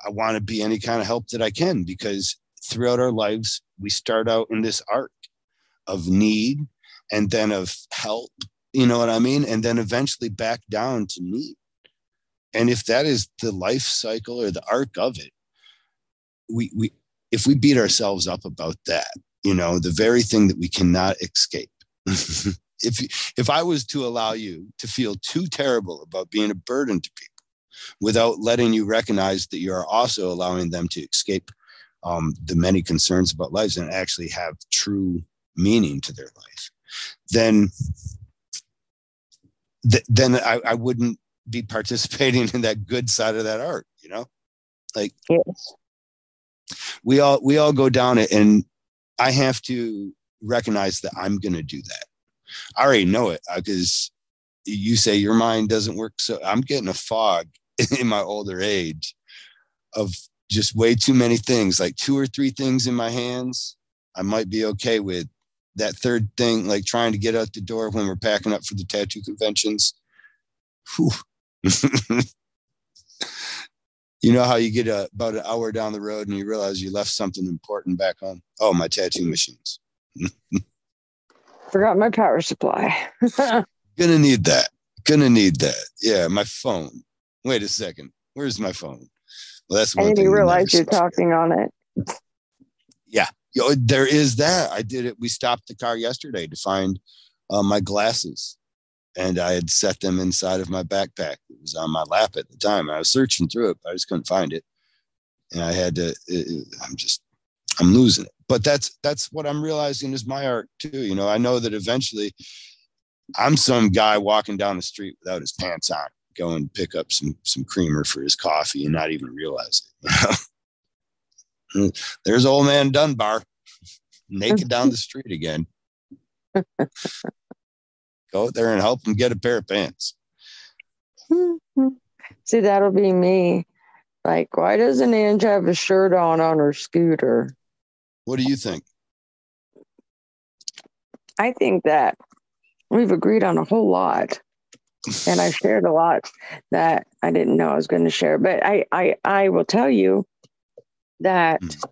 I want to be any kind of help that I can because throughout our lives, we start out in this arc of need and then of help, you know what I mean? And then eventually back down to need. And if that is the life cycle or the arc of it, we, we, if we beat ourselves up about that, you know, the very thing that we cannot escape. if, if I was to allow you to feel too terrible about being a burden to people without letting you recognize that you are also allowing them to escape um, the many concerns about lives and actually have true meaning to their life, then th- then I, I wouldn't be participating in that good side of that art, you know? Like yes. we all we all go down it and I have to recognize that I'm gonna do that. I already know it because uh, you say your mind doesn't work so I'm getting a fog in my older age of just way too many things, like two or three things in my hands, I might be okay with. That third thing, like trying to get out the door when we're packing up for the tattoo conventions. you know how you get a, about an hour down the road and you realize you left something important back home? Oh, my tattoo machines. Forgot my power supply. Gonna need that. Gonna need that. Yeah, my phone. Wait a second. Where's my phone? Well, that's one I didn't realize you're talking on it. Yeah, there is that. I did it. We stopped the car yesterday to find uh, my glasses, and I had set them inside of my backpack. It was on my lap at the time. I was searching through it, but I just couldn't find it, and I had to. It, I'm just, I'm losing it. But that's that's what I'm realizing is my art too. You know, I know that eventually, I'm some guy walking down the street without his pants on go and pick up some some creamer for his coffee and not even realize it. There's old man Dunbar naked down the street again. go there and help him get a pair of pants. See, that'll be me. Like, why doesn't Ange have a shirt on on her scooter? What do you think? I think that we've agreed on a whole lot and I shared a lot that I didn't know I was going to share. But I, I, I will tell you that mm.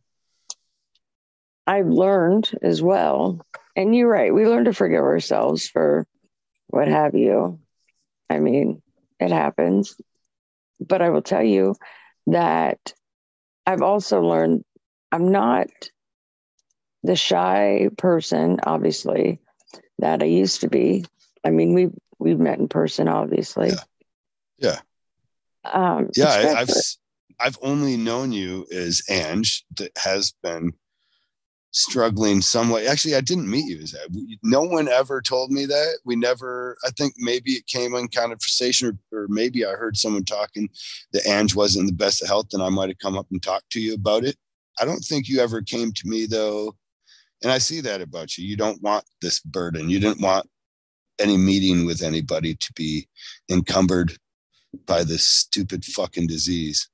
I've learned as well. And you're right. We learn to forgive ourselves for what have you. I mean, it happens. But I will tell you that I've also learned I'm not the shy person, obviously, that I used to be. I mean, we we've met in person, obviously. Yeah. Yeah. Um, yeah I, I've I've only known you as Ange that has been struggling somewhat. Actually, I didn't meet you as that. No one ever told me that. We never. I think maybe it came in conversation, or, or maybe I heard someone talking that Ange wasn't the best of health, and I might have come up and talked to you about it. I don't think you ever came to me though, and I see that about you. You don't want this burden. You didn't want any meeting with anybody to be encumbered by this stupid fucking disease.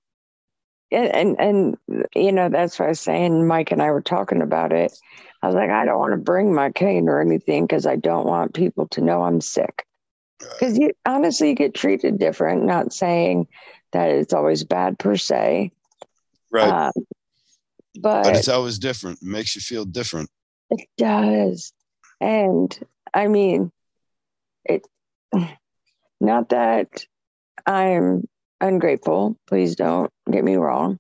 And, and, you know that's what I was saying. Mike and I were talking about it. I was like, I don't want to bring my cane or anything because I don't want people to know I'm sick. Because you honestly get treated different. Not saying that it's always bad per se, right? Um, but, but it's always different. It makes you feel different. It does, and I mean, it not that I'm ungrateful. Please don't get me wrong.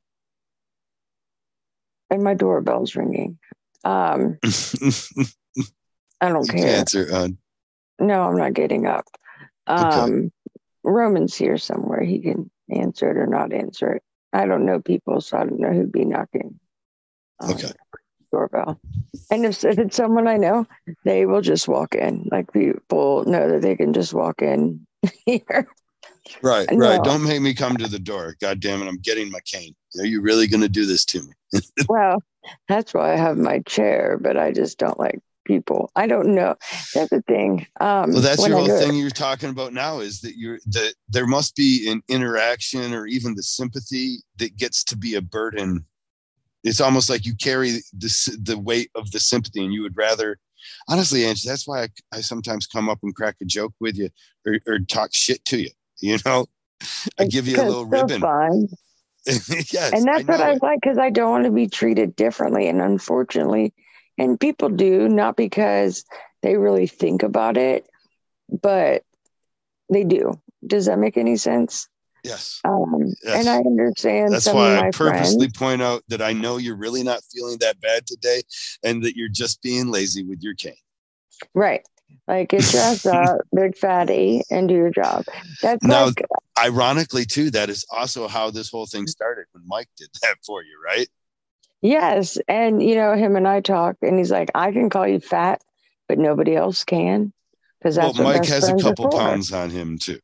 And my doorbell's ringing. Um, I don't care. Answer. Uh, no, I'm not getting up. Um, okay. Roman's here somewhere. He can answer it or not answer it. I don't know people, so I don't know who'd be knocking. Okay doorbell. And if, if it's someone I know, they will just walk in. Like people know that they can just walk in here. Right, no. right. Don't make me come to the door. God damn it. I'm getting my cane. Are you really going to do this to me? well, that's why I have my chair, but I just don't like people. I don't know. That's the thing. Um, well, that's your whole thing you're talking about now is that you're that there must be an interaction or even the sympathy that gets to be a burden. It's almost like you carry the the weight of the sympathy, and you would rather. Honestly, Angie, that's why I, I sometimes come up and crack a joke with you or, or talk shit to you. You know, I give you a little ribbon. Yes, and that's I what I like because I don't want to be treated differently. And unfortunately, and people do not because they really think about it, but they do. Does that make any sense? Yes. Um, yes. And I understand. That's why I purposely friends. point out that I know you're really not feeling that bad today, and that you're just being lazy with your cane. Right. Like get dressed up, big fatty, and do your job. That's now, like, ironically, too, that is also how this whole thing mm-hmm. started when Mike did that for you, right? Yes. And you know, him and I talk, and he's like, I can call you fat, but nobody else can. Because that's well, Mike has a couple pounds on him too.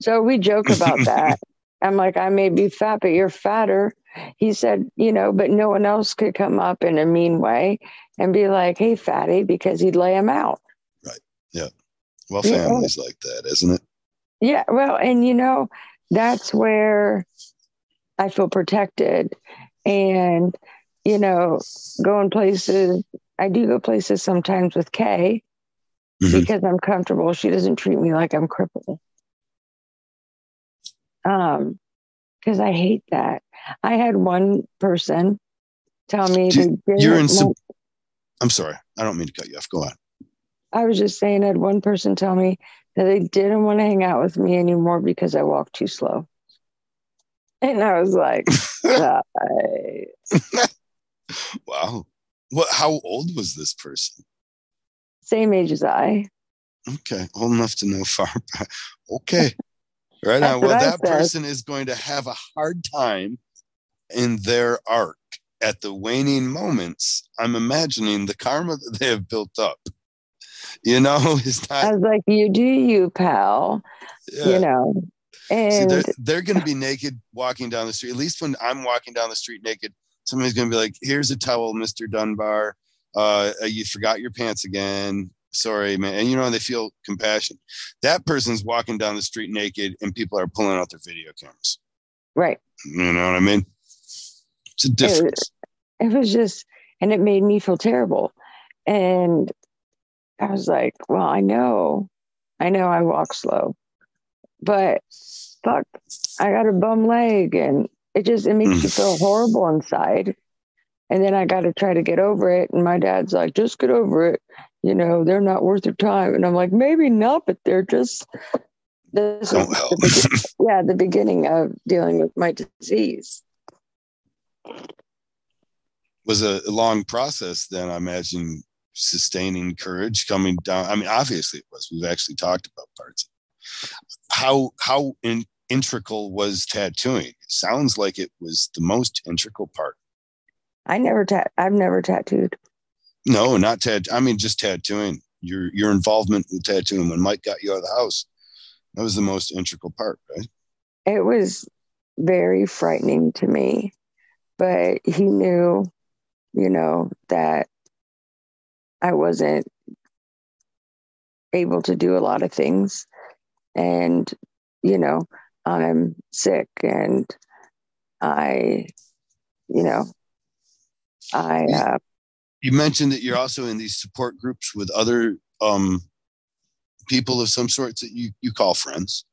So we joke about that. I'm like, I may be fat, but you're fatter. He said, you know, but no one else could come up in a mean way and be like, hey, fatty, because he'd lay him out. Well, families yeah. like that, isn't it? Yeah. Well, and you know, that's where I feel protected. And, you know, going places, I do go places sometimes with Kay mm-hmm. because I'm comfortable. She doesn't treat me like I'm crippled. Um, because I hate that. I had one person tell me do, you're in. Sub- I'm sorry, I don't mean to cut you off. Go on. I was just saying, I had one person tell me that they didn't want to hang out with me anymore because I walk too slow. And I was like, wow. What, how old was this person? Same age as I. Okay. Old enough to know far back. Okay. Right now. Well, that person is going to have a hard time in their arc at the waning moments. I'm imagining the karma that they have built up you know, it's not. I was like, you do you, pal. Yeah. You know, and See, they're, they're going to be naked walking down the street. At least when I'm walking down the street naked, somebody's going to be like, "Here's a towel, Mister Dunbar. Uh, you forgot your pants again. Sorry, man." And you know, they feel compassion. That person's walking down the street naked, and people are pulling out their video cameras. Right. You know what I mean? It's a difference. It, it was just, and it made me feel terrible. And I was like, well, I know, I know I walk slow, but fuck, I got a bum leg and it just, it makes you feel horrible inside. And then I got to try to get over it. And my dad's like, just get over it. You know, they're not worth your time. And I'm like, maybe not, but they're just, this oh, Don't help. The, yeah, the beginning of dealing with my disease. Was a long process then, I imagine, sustaining courage coming down. I mean, obviously it was. We've actually talked about parts. How how in, integral was tattooing? It sounds like it was the most integral part. I never tat. I've never tattooed. No, not tat. I mean, just tattooing. Your your involvement with tattooing when Mike got you out of the house. That was the most integral part, right? It was very frightening to me, but he knew, you know, that I wasn't able to do a lot of things. And, you know, I'm sick and I, you know, I. Uh, you mentioned that you're also in these support groups with other um, people of some sorts that you, you call friends,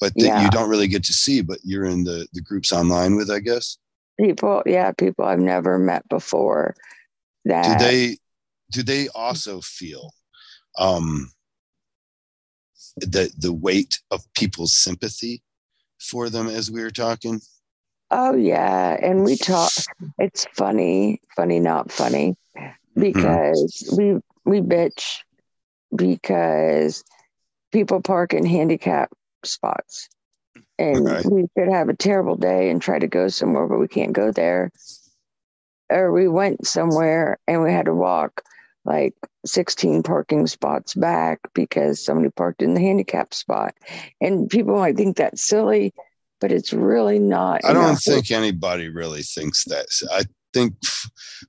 but that yeah. you don't really get to see, but you're in the, the groups online with, I guess. People, yeah, people I've never met before. That do they do they also feel um, the the weight of people's sympathy for them as we were talking? Oh yeah, and we talk. It's funny, funny, not funny, because mm-hmm. we we bitch because people park in handicap spots, and we could have a terrible day and try to go somewhere, but we can't go there. Or we went somewhere and we had to walk like 16 parking spots back because somebody parked in the handicap spot. And people might think that's silly, but it's really not. I don't think anybody really thinks that. I think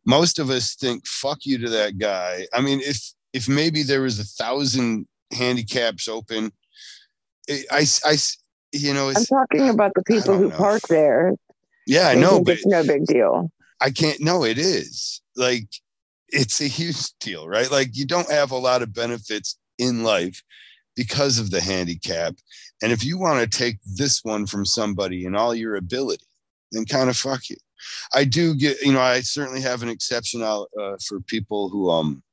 most of us think fuck you to that guy i mean if if maybe there was a thousand handicaps open eh, I, I, I you know i'm talking about the people who know. park there yeah i know but it's no big deal i can't no it is like it's a huge deal right like you don't have a lot of benefits in life because of the handicap and if you want to take this one from somebody in all your ability then kind of fuck you I do get, you know, I certainly have an exception out uh, for people who um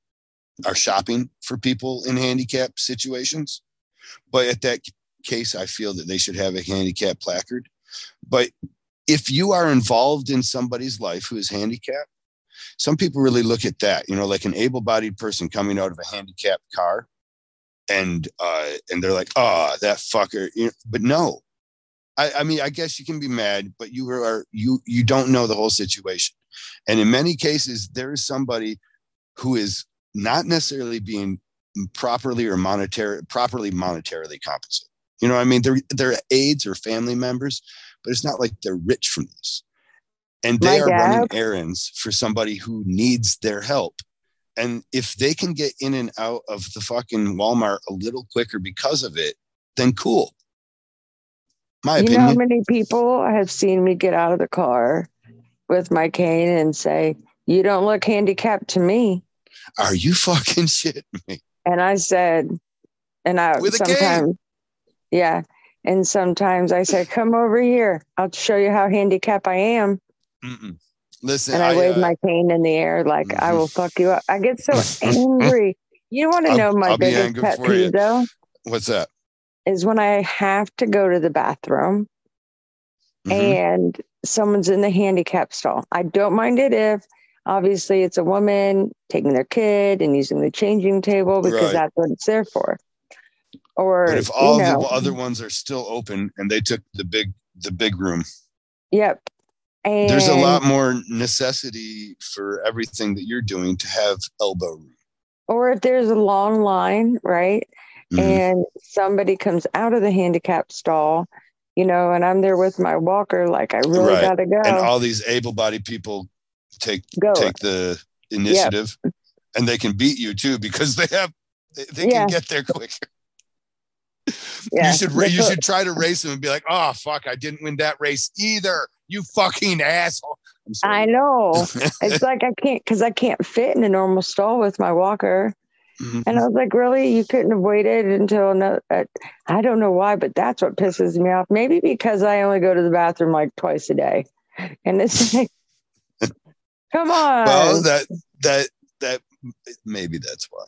are shopping for people in handicap situations. But at that case, I feel that they should have a handicap placard. But if you are involved in somebody's life who is handicapped, some people really look at that, you know, like an able-bodied person coming out of a handicapped car, and uh, and they're like, oh, that fucker. You know, but no, I, I mean, I guess you can be mad, but you are you you don't know the whole situation. And in many cases, there is somebody who is not necessarily being properly or monetary properly monetarily compensated. You know I mean? They're they're aides or family members, but it's not like they're rich from this. And they My are dad. running errands for somebody who needs their help. And if they can get in and out of the fucking Walmart a little quicker because of it, then cool. My you opinion. know how many people have seen me get out of the car with my cane and say, You don't look handicapped to me. Are you fucking shitting me? And I said, and I with sometimes, yeah. And sometimes I say, Come over here. I'll show you how handicapped I am. Mm-mm. Listen, and I, I wave uh, my cane in the air like mm-hmm. I will fuck you up. I get so angry. You don't want to know my I'll biggest pet peeve, though? What's that? is when I have to go to the bathroom mm-hmm. and someone's in the handicap stall. I don't mind it if obviously it's a woman taking their kid and using the changing table because right. that's what it's there for. Or but if all you know, the other ones are still open and they took the big the big room. Yep. And there's a lot more necessity for everything that you're doing to have elbow room. Or if there's a long line, right? mm-hmm. and somebody comes out of the handicap stall, you know, and I'm there with my walker, like I really right. gotta go. And all these able-bodied people take go. take the initiative, yep. and they can beat you too because they have they, they yeah. can get there quicker. Yeah. You should you should try to race them and be like, oh fuck, I didn't win that race either. You fucking asshole. I know. it's like I can't because I can't fit in a normal stall with my walker. Mm-hmm. And I was like, really? You couldn't have waited until no, uh, I don't know why, but that's what pisses me off. Maybe because I only go to the bathroom like twice a day. And it's like, come on. Well, that, that, that, maybe that's why.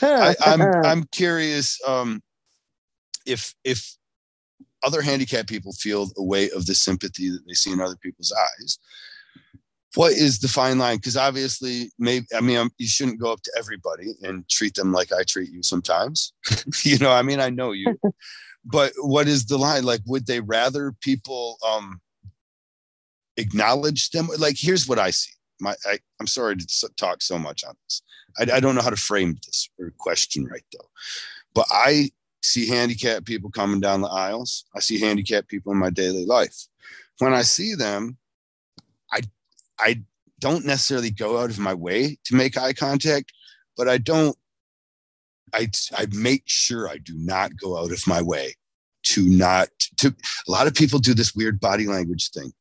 I, I'm, I'm curious um, if, if other handicapped people feel a weight of the sympathy that they see in other people's eyes what is the fine line? Because obviously, maybe I mean, I'm, you shouldn't go up to everybody and treat them like I treat you sometimes. you know, I mean, I know you, but what is the line? Like, would they rather people um, acknowledge them? Like, here's what I see. My, I, am sorry to talk so much on this. I, I don't know how to frame this or question right though, but I see handicapped people coming down the aisles. I see handicapped people in my daily life. When I see them, I I don't necessarily go out of my way to make eye contact, but I don't. I I make sure I do not go out of my way to not to. A lot of people do this weird body language thing,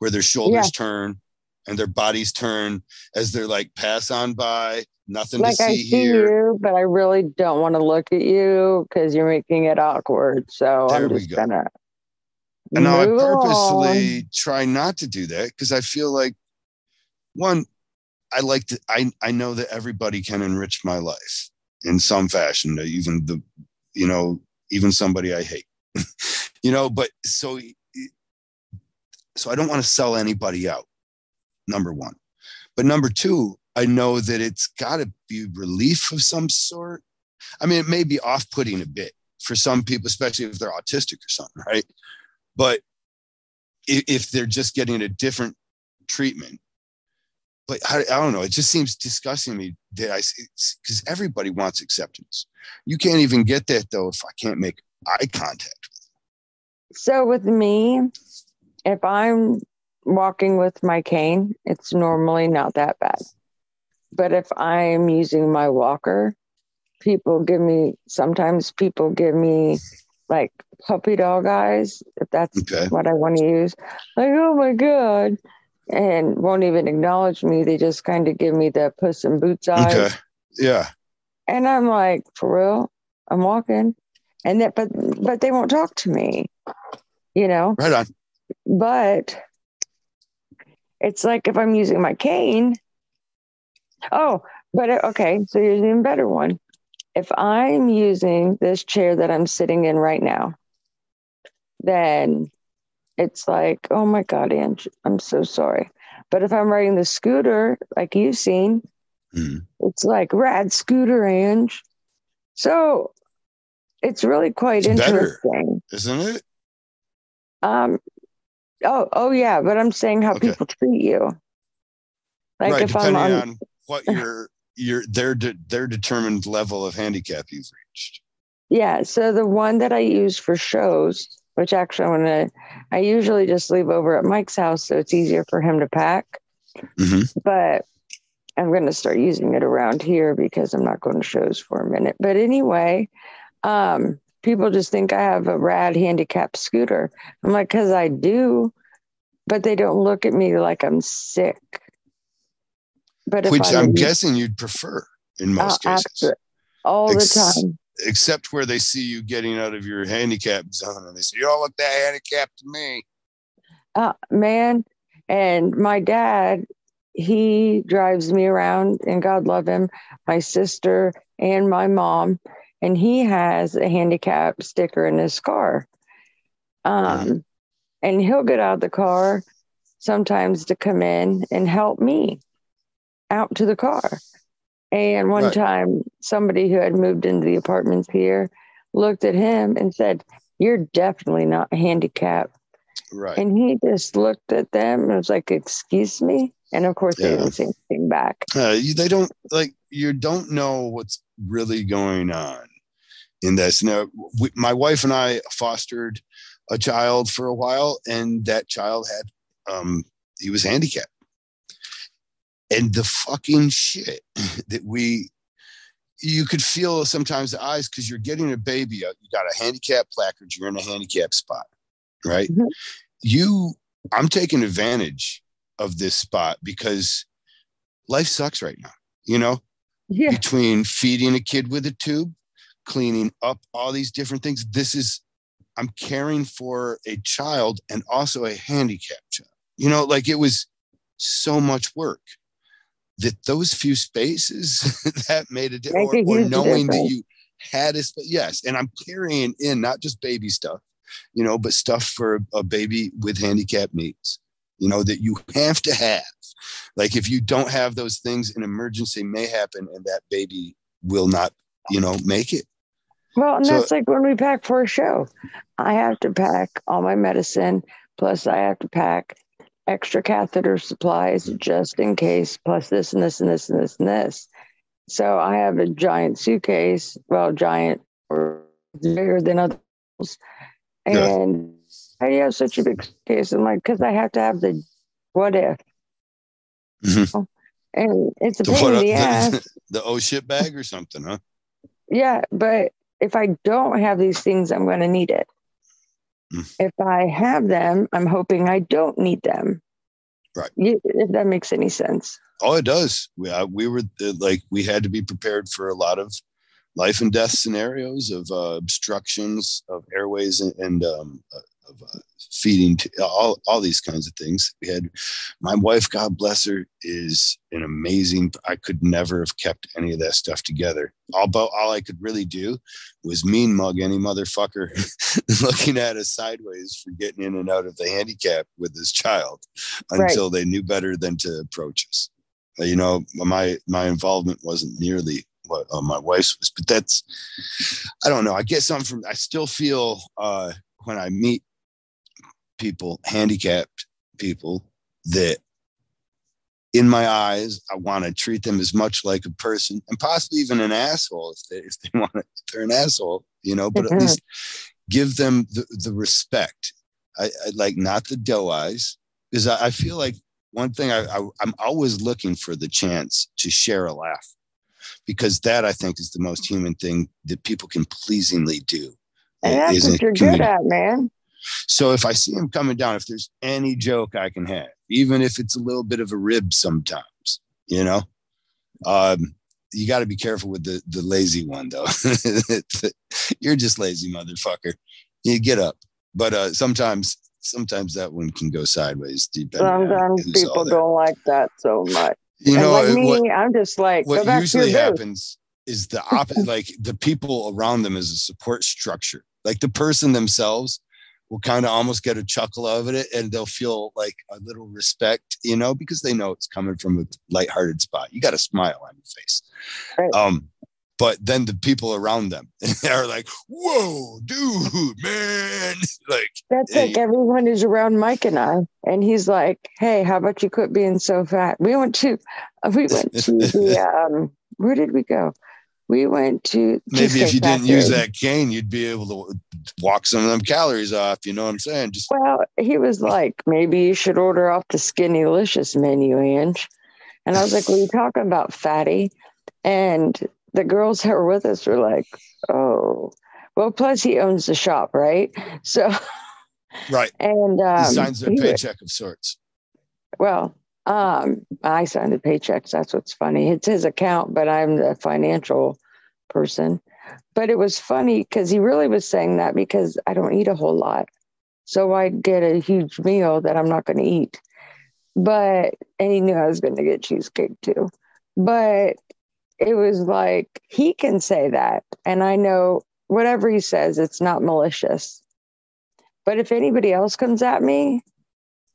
where their shoulders yeah. turn and their bodies turn as they're like pass on by. Nothing like to see, I see here. you, but I really don't want to look at you because you're making it awkward. So there I'm just gonna and now I purposely on. try not to do that because I feel like one, I like to I, I know that everybody can enrich my life in some fashion, uh, even the you know, even somebody I hate. you know, but so so I don't want to sell anybody out, number one. But number two, I know that it's gotta be relief of some sort. I mean, it may be off-putting a bit for some people, especially if they're autistic or something, right? But if they're just getting a different treatment, but I, I don't know, it just seems disgusting to me that I because everybody wants acceptance. You can't even get that though if I can't make eye contact. So with me, if I'm walking with my cane, it's normally not that bad. But if I'm using my walker, people give me sometimes people give me like puppy dog eyes, if that's okay. what I want to use. Like, oh my God. And won't even acknowledge me. They just kind of give me the puss in boots eyes. Okay. Yeah. And I'm like, for real? I'm walking. And that but but they won't talk to me. You know? Right on. But it's like if I'm using my cane. Oh, but okay, so here's an even better one. If I'm using this chair that I'm sitting in right now, then it's like, oh my God, Ange, I'm so sorry. But if I'm riding the scooter, like you've seen, mm-hmm. it's like rad scooter, Ange. So it's really quite it's interesting, better, isn't it? Um. Oh, oh yeah, but I'm saying how okay. people treat you. Like right, if depending I'm on, on what your your their de- their determined level of handicap you've reached. Yeah. So the one that I use for shows which actually I want to, I usually just leave over at Mike's house so it's easier for him to pack. Mm-hmm. But I'm going to start using it around here because I'm not going to shows for a minute. But anyway, um, people just think I have a rad handicap scooter. I'm like, because I do, but they don't look at me like I'm sick. But which I'm, guessing you'd prefer in most uh, cases. All Ex- the time except where they see you getting out of your handicap zone and they say, You don't look that handicapped to me. Uh, man. And my dad, he drives me around, and God love him, my sister and my mom. And he has a handicap sticker in his car. Um. And he'll get out of the car sometimes to come in and help me out to the car. And one right. time, somebody who had moved into the apartments here looked at him and said, You're definitely not handicapped. Right. And he just looked at them and was like, Excuse me. And of course, yeah. they didn't say anything back. Uh, they don't like, you don't know what's really going on in this. Now, we, my wife and I fostered a child for a while, and that child had, um, he was handicapped and the fucking shit that we you could feel sometimes the eyes because you're getting a baby out you got a handicap placard you're in a handicap spot right mm-hmm. you i'm taking advantage of this spot because life sucks right now you know yeah. between feeding a kid with a tube cleaning up all these different things this is i'm caring for a child and also a handicapped child you know like it was so much work that those few spaces that made a difference, or, or, knowing difference. that you had a yes, and I'm carrying in not just baby stuff, you know, but stuff for a baby with handicap needs, you know, that you have to have. Like if you don't have those things, an emergency may happen, and that baby will not, you know, make it. Well, and so, that's like when we pack for a show. I have to pack all my medicine, plus I have to pack extra catheter supplies just in case, plus this and this and this and this and this. So I have a giant suitcase, well, giant or bigger than others. And yeah. I have such a big suitcase. I'm like, because I have to have the what if. Mm-hmm. And it's a pain in the, ass. The, the oh shit bag or something, huh? Yeah, but if I don't have these things, I'm going to need it. Mm. If I have them, I'm hoping I don't need them. Right. If that makes any sense. Oh, it does. We, uh, we were uh, like, we had to be prepared for a lot of life and death scenarios of uh, obstructions of airways and, and um, uh, of uh, feeding to all, all these kinds of things. We had my wife, God bless her, is an amazing. I could never have kept any of that stuff together. All about all I could really do was mean mug any motherfucker looking at us sideways for getting in and out of the handicap with his child until right. they knew better than to approach us. You know, my my involvement wasn't nearly what uh, my wife's was, but that's I don't know. I guess I'm from. I still feel uh, when I meet people, handicapped people, that in my eyes, I want to treat them as much like a person and possibly even an asshole if they, if they want to, if they're an asshole, you know, but mm-hmm. at least give them the, the respect. I, I, like not the doe eyes, because I, I, feel like one thing I, I I'm always looking for the chance to share a laugh because that I think is the most human thing that people can pleasingly do. And that's what you're good at, man. So if I see him coming down, if there's any joke I can have, even if it's a little bit of a rib sometimes, you know, um, you got to be careful with the the lazy one though. You're just lazy, motherfucker. You get up, but uh, sometimes sometimes that one can go sideways. Sometimes people don't like that so much. You and know, like me, what, I'm just like what usually happens is the opposite. like the people around them is a support structure. Like the person themselves will kind of almost get a chuckle out of it and they'll feel like a little respect, you know, because they know it's coming from a lighthearted spot. You got a smile on your face. Right. Um, but then the people around them are like, whoa, dude, man. Like that's hey. like everyone is around Mike and I. And he's like, Hey, how about you quit being so fat? We went to we went to the um where did we go? We went to maybe if you didn't use that cane you'd be able to walk some of them calories off you know what i'm saying? Just well he was like maybe you should order off the skinny Skinnylicious menu Ange. And i was like what are you talking about fatty? And the girls that were with us were like oh. Well plus he owns the shop right? So right. and um, he signs a paycheck would, of sorts. Well um, I signed the paychecks. That's what's funny. It's his account, but I'm the financial person. But it was funny because he really was saying that because I don't eat a whole lot. So I'd get a huge meal that I'm not going to eat. But, and he knew I was going to get cheesecake too. But it was like, he can say that. And I know whatever he says, it's not malicious. But if anybody else comes at me,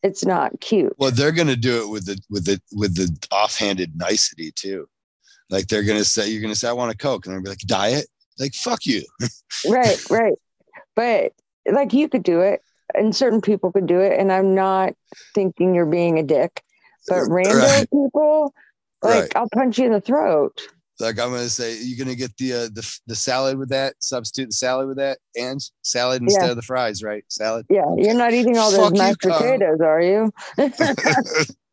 it's not cute. Well, they're going to do it with the with the with the offhanded nicety too. Like they're going to say, you're going to say, I want a Coke. And they'll be like, diet? Like, fuck you. right, right. But like you could do it and certain people could do it. And I'm not thinking you're being a dick, but random right. people, like right. I'll punch you in the throat. Like I'm gonna say, you're gonna get the uh, the the salad with that. Substitute the salad with that, and salad instead yeah. of the fries, right? Salad. Yeah, you're not eating all those mashed potatoes, are you?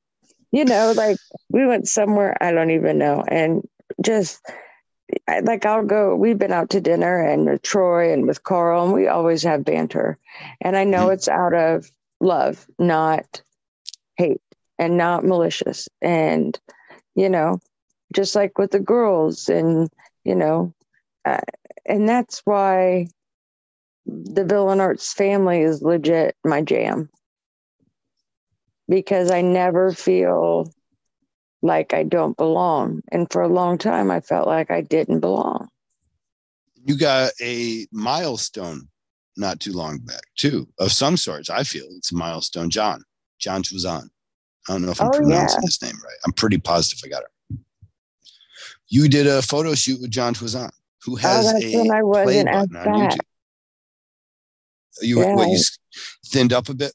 you know, like we went somewhere I don't even know, and just like I'll go. We've been out to dinner and with Troy and with Carl, and we always have banter. And I know mm-hmm. it's out of love, not hate, and not malicious. And you know, just like with the girls, and you know, uh, and that's why the Villain Arts family is legit my jam because I never feel like I don't belong. And for a long time, I felt like I didn't belong. You got a milestone not too long back, too, of some sorts. I feel it's a milestone. John, John Twizan. I don't know if I'm oh, pronouncing yeah. his name right. I'm pretty positive I got it. You did a photo shoot with John Twizan, who oh, has oh, a I play button on YouTube. You, yeah. what, you thinned up a bit?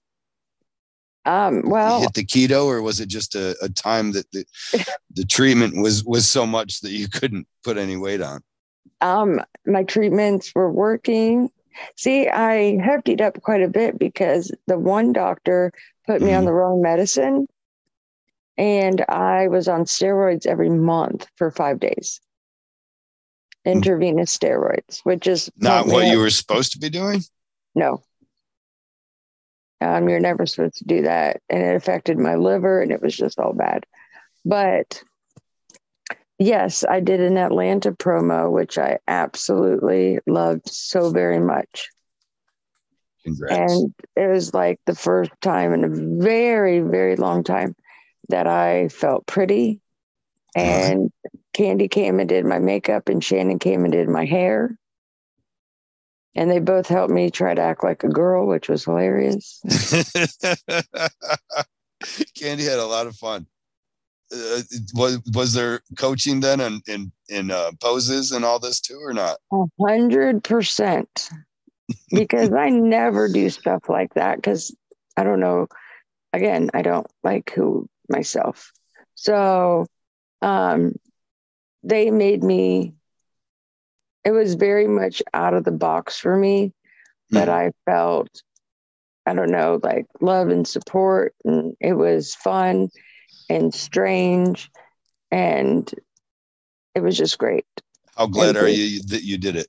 Um, well, hit the keto, or was it just a, a time that the, the treatment was was so much that you couldn't put any weight on? Um, my treatments were working. See, I heftied up quite a bit because the one doctor put me mm-hmm. on the wrong medicine, and I was on steroids every month for five days. Mm. Intravenous steroids, which is not what you were supposed to be doing. No, um, you're never supposed to do that. And it affected my liver and it was just all bad. But yes, I did an Atlanta promo, which I absolutely loved so very much. Congrats. And it was like the first time in a very, very long time that I felt pretty. Uh-huh. And. Candy came and did my makeup, and Shannon came and did my hair and they both helped me try to act like a girl, which was hilarious. Candy had a lot of fun. Uh, was was there coaching then in in, in uh, poses and all this too, or not? A hundred percent, because I never do stuff like that because I don't know. Again, I don't like who myself, so um, they made me it was very much out of the box for me, but mm-hmm. I felt I don't know, like love and support. And it was fun and strange. And it was just great. How glad are you that you did it?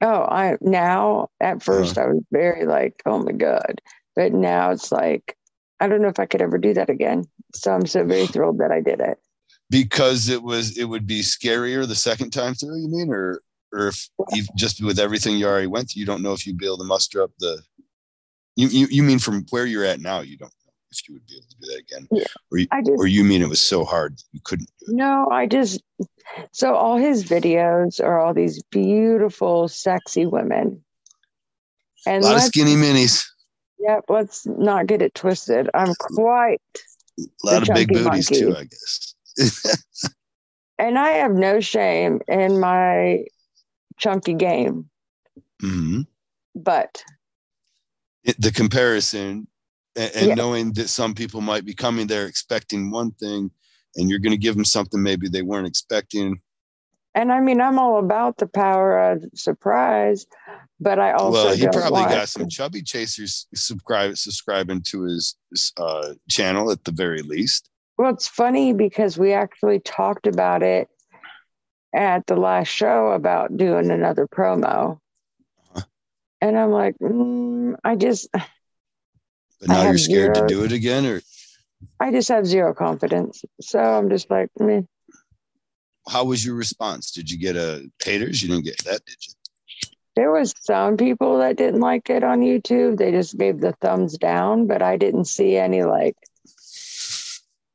Oh, I now at 1st uh-huh. I was very like, oh my God. But now it's like, I don't know if I could ever do that again. So I'm so very thrilled that I did it. Because it was, it would be scarier the second time through, you mean? Or, or if you just with everything you already went through, you don't know if you'd be able to muster up the, you, you, you mean from where you're at now, you don't know if you would be able to do that again. Yeah. Or, you, just, or you mean it was so hard you couldn't No, I just, so all his videos are all these beautiful, sexy women. And a lot of skinny minis. Yep, let's not get it twisted. I'm quite a lot of big booties monkey. too, I guess. And I have no shame in my chunky game. Mm-hmm. But it, the comparison and, and yeah. knowing that some people might be coming there expecting one thing and you're going to give them something maybe they weren't expecting. And I mean, I'm all about the power of surprise, but I also well, he probably got some chubby chasers subscribe subscribing to his, his uh, channel at the very least. Well, it's funny because we actually talked about it at the last show about doing another promo, uh-huh. and I'm like, mm, I just. But now you're scared zero, to do it again, or I just have zero confidence. So I'm just like, me. How was your response? Did you get a haters? You didn't get that, did you? There was some people that didn't like it on YouTube. They just gave the thumbs down, but I didn't see any like,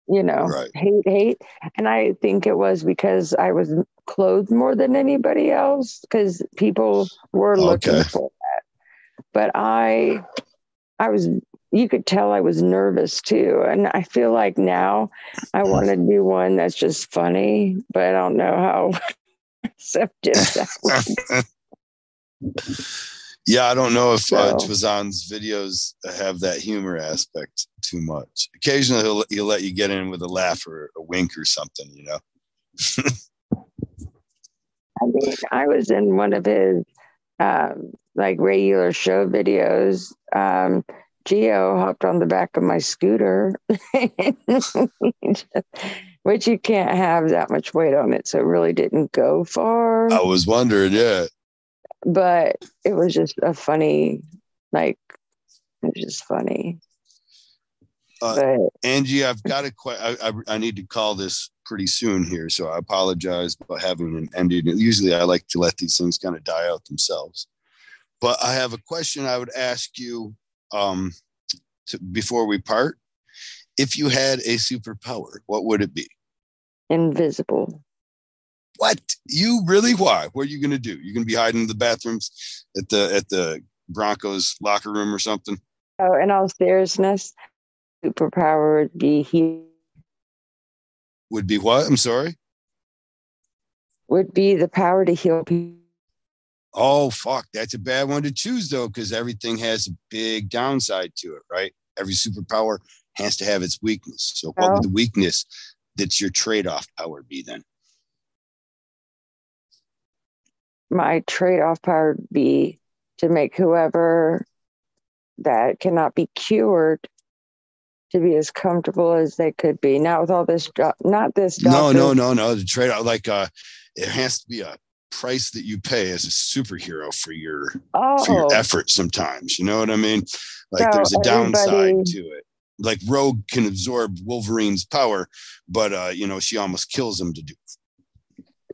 you know, right. hate, hate. And I think it was because I was clothed more than anybody else because people were looking okay. for that. But I, I was you could tell I was nervous too. And I feel like now I mm-hmm. want to do one that's just funny, but I don't know how receptive that Yeah, I don't know if so. uh, Twazan's videos have that humor aspect too much. Occasionally, he'll, he'll let you get in with a laugh or a wink or something, you know. I mean, I was in one of his um, like regular show videos. Um, Geo hopped on the back of my scooter, which you can't have that much weight on it. So it really didn't go far. I was wondering, yeah. But it was just a funny, like, it was just funny. Uh, but, Angie, I've got a question. I, I, need to call this pretty soon here, so I apologize about having an ended. Usually, I like to let these things kind of die out themselves. But I have a question I would ask you um, to, before we part, if you had a superpower, what would it be? Invisible. What? You really? Why? What are you going to do? You're going to be hiding in the bathrooms at the at the Broncos locker room or something? Oh, in all seriousness, superpower would be he. Would be what? I'm sorry. Would be the power to heal people Oh, fuck. That's a bad one to choose, though, because everything has a big downside to it, right? Every superpower has to have its weakness. So, what would oh. the weakness that's your trade off power be then? My trade off power would be to make whoever that cannot be cured to be as comfortable as they could be. Not with all this, not this. No, no, no, no. The trade off, like, uh, it has to be a price that you pay as a superhero for your oh. for your oh. effort sometimes you know what i mean like so there's a downside to it like rogue can absorb wolverine's power but uh you know she almost kills him to do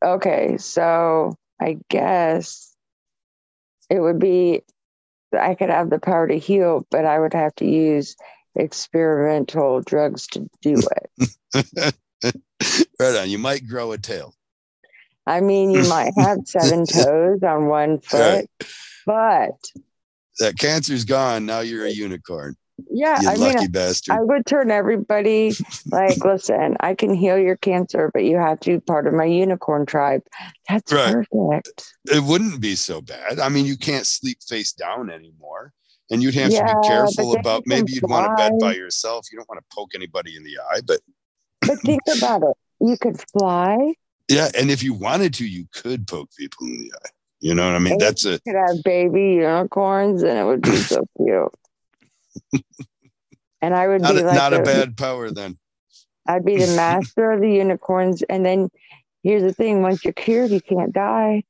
okay so i guess it would be i could have the power to heal but i would have to use experimental drugs to do it. Right on. You might grow a tail. I mean, you might have seven toes on one foot, but that cancer's gone. Now you're a unicorn. Yeah, you I lucky mean, bastard. I would turn everybody like, listen, I can heal your cancer, but you have to be part of my unicorn tribe. That's right. perfect. It wouldn't be so bad. I mean, you can't sleep face down anymore. And you'd have yeah, to be careful about maybe you'd fly. want to bed by yourself. You don't want to poke anybody in the eye, but but think about it. You could fly yeah, and if you wanted to, you could poke people in the eye. You know what I mean? And That's it. Could have baby unicorns, and it would be so cute. And I would not be a, like not a bad power then. I'd be the master of the unicorns. And then here's the thing: once you're cured, you can't die.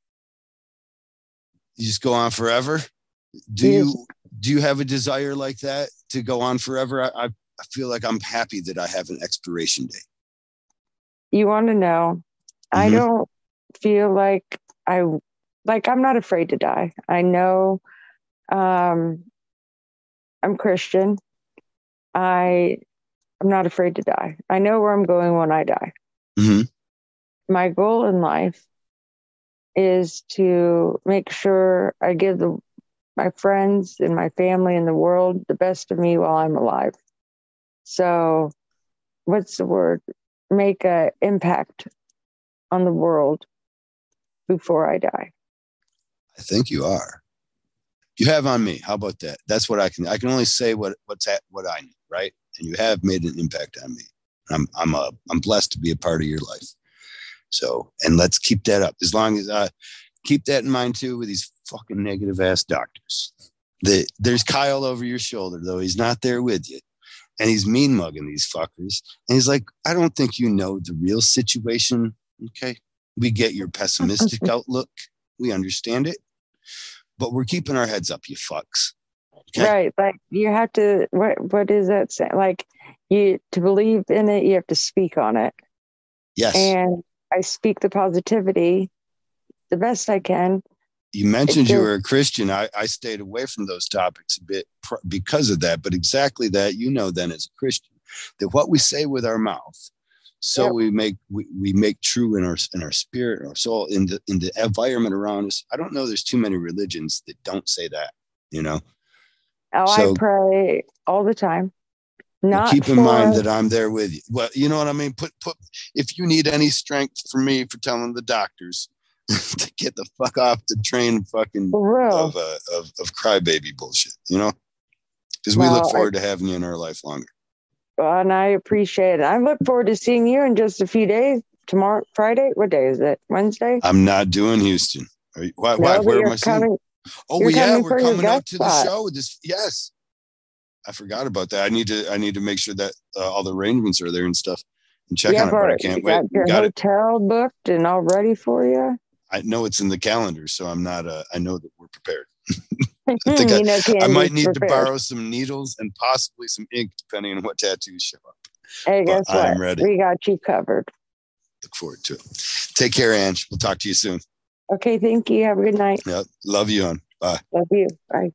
You just go on forever. Do Yes. you do you have a desire like that to go on forever? I, I I feel like I'm happy that I have an expiration date. You want to know? I Mhm. don't feel like I like. I'm not afraid to die. I know. Um, I'm Christian. I I'm not afraid to die. I know where I'm going when I die. hmm my goal in life is to make sure I give the my friends and my family and the world the best of me while I'm alive. So, what's the word? Make a impact on the world before I die. I think you are. You have on me. How about that? That's what I can. I can only say what what's at what I know, right? And you have made an impact on me. I'm I'm a I'm blessed to be a part of your life. So, and let's keep that up. As long as I keep that in mind too with these fucking negative ass doctors. The, there's Kyle over your shoulder though. He's not there with you, and he's mean mugging these fuckers. And he's like, I don't think you know the real situation. Okay, we get your pessimistic outlook. We understand it, but we're keeping our heads up, you fucks. Okay. Right. Like you have to what what is that say? Like you to believe in it, you have to speak on it. Yes. And I speak the positivity the best I can. you mentioned you were a Christian. I, I stayed away from those topics a bit pr- because of that. But exactly that, you know, then as a Christian, that what we say with our mouth, so Yep. we make we, we make true in our in our spirit, our soul, in the in the environment around us. I don't know. There's too many religions that don't say that. You know, Oh, So- I pray all the time. Not keep in for- mind that I'm there with you. Well, you know what I mean. Put put if you need any strength from me for telling the doctors to get the fuck off the train, fucking of uh, of of crybaby bullshit, you know? Because we Well, look I- forward to having you in our life longer. And I appreciate it. I look forward to seeing you in just a few days. Tomorrow, Friday. What day is it? Wednesday. I'm not doing Houston. Are you, why? Why where am I coming. Oh you're yeah, we're coming up to the show this. Yes, I forgot about that. I need to. I need to make sure that uh, all the arrangements are there and stuff, and check yeah, on it. But I can't you wait. got your Got it. hotel booked and all ready for you. I know it's in the calendar, so I'm not. Uh, I know that we're prepared. think I- you know, I might need to borrow some needles and possibly some ink, depending on what tattoos show up. Hey, but guess what? I'm ready. We got you covered. Look forward to it. Take care, Ange. We'll talk to you soon. Okay, thank you. Have a good night. Yeah, love you, on. Bye. Love you. Bye.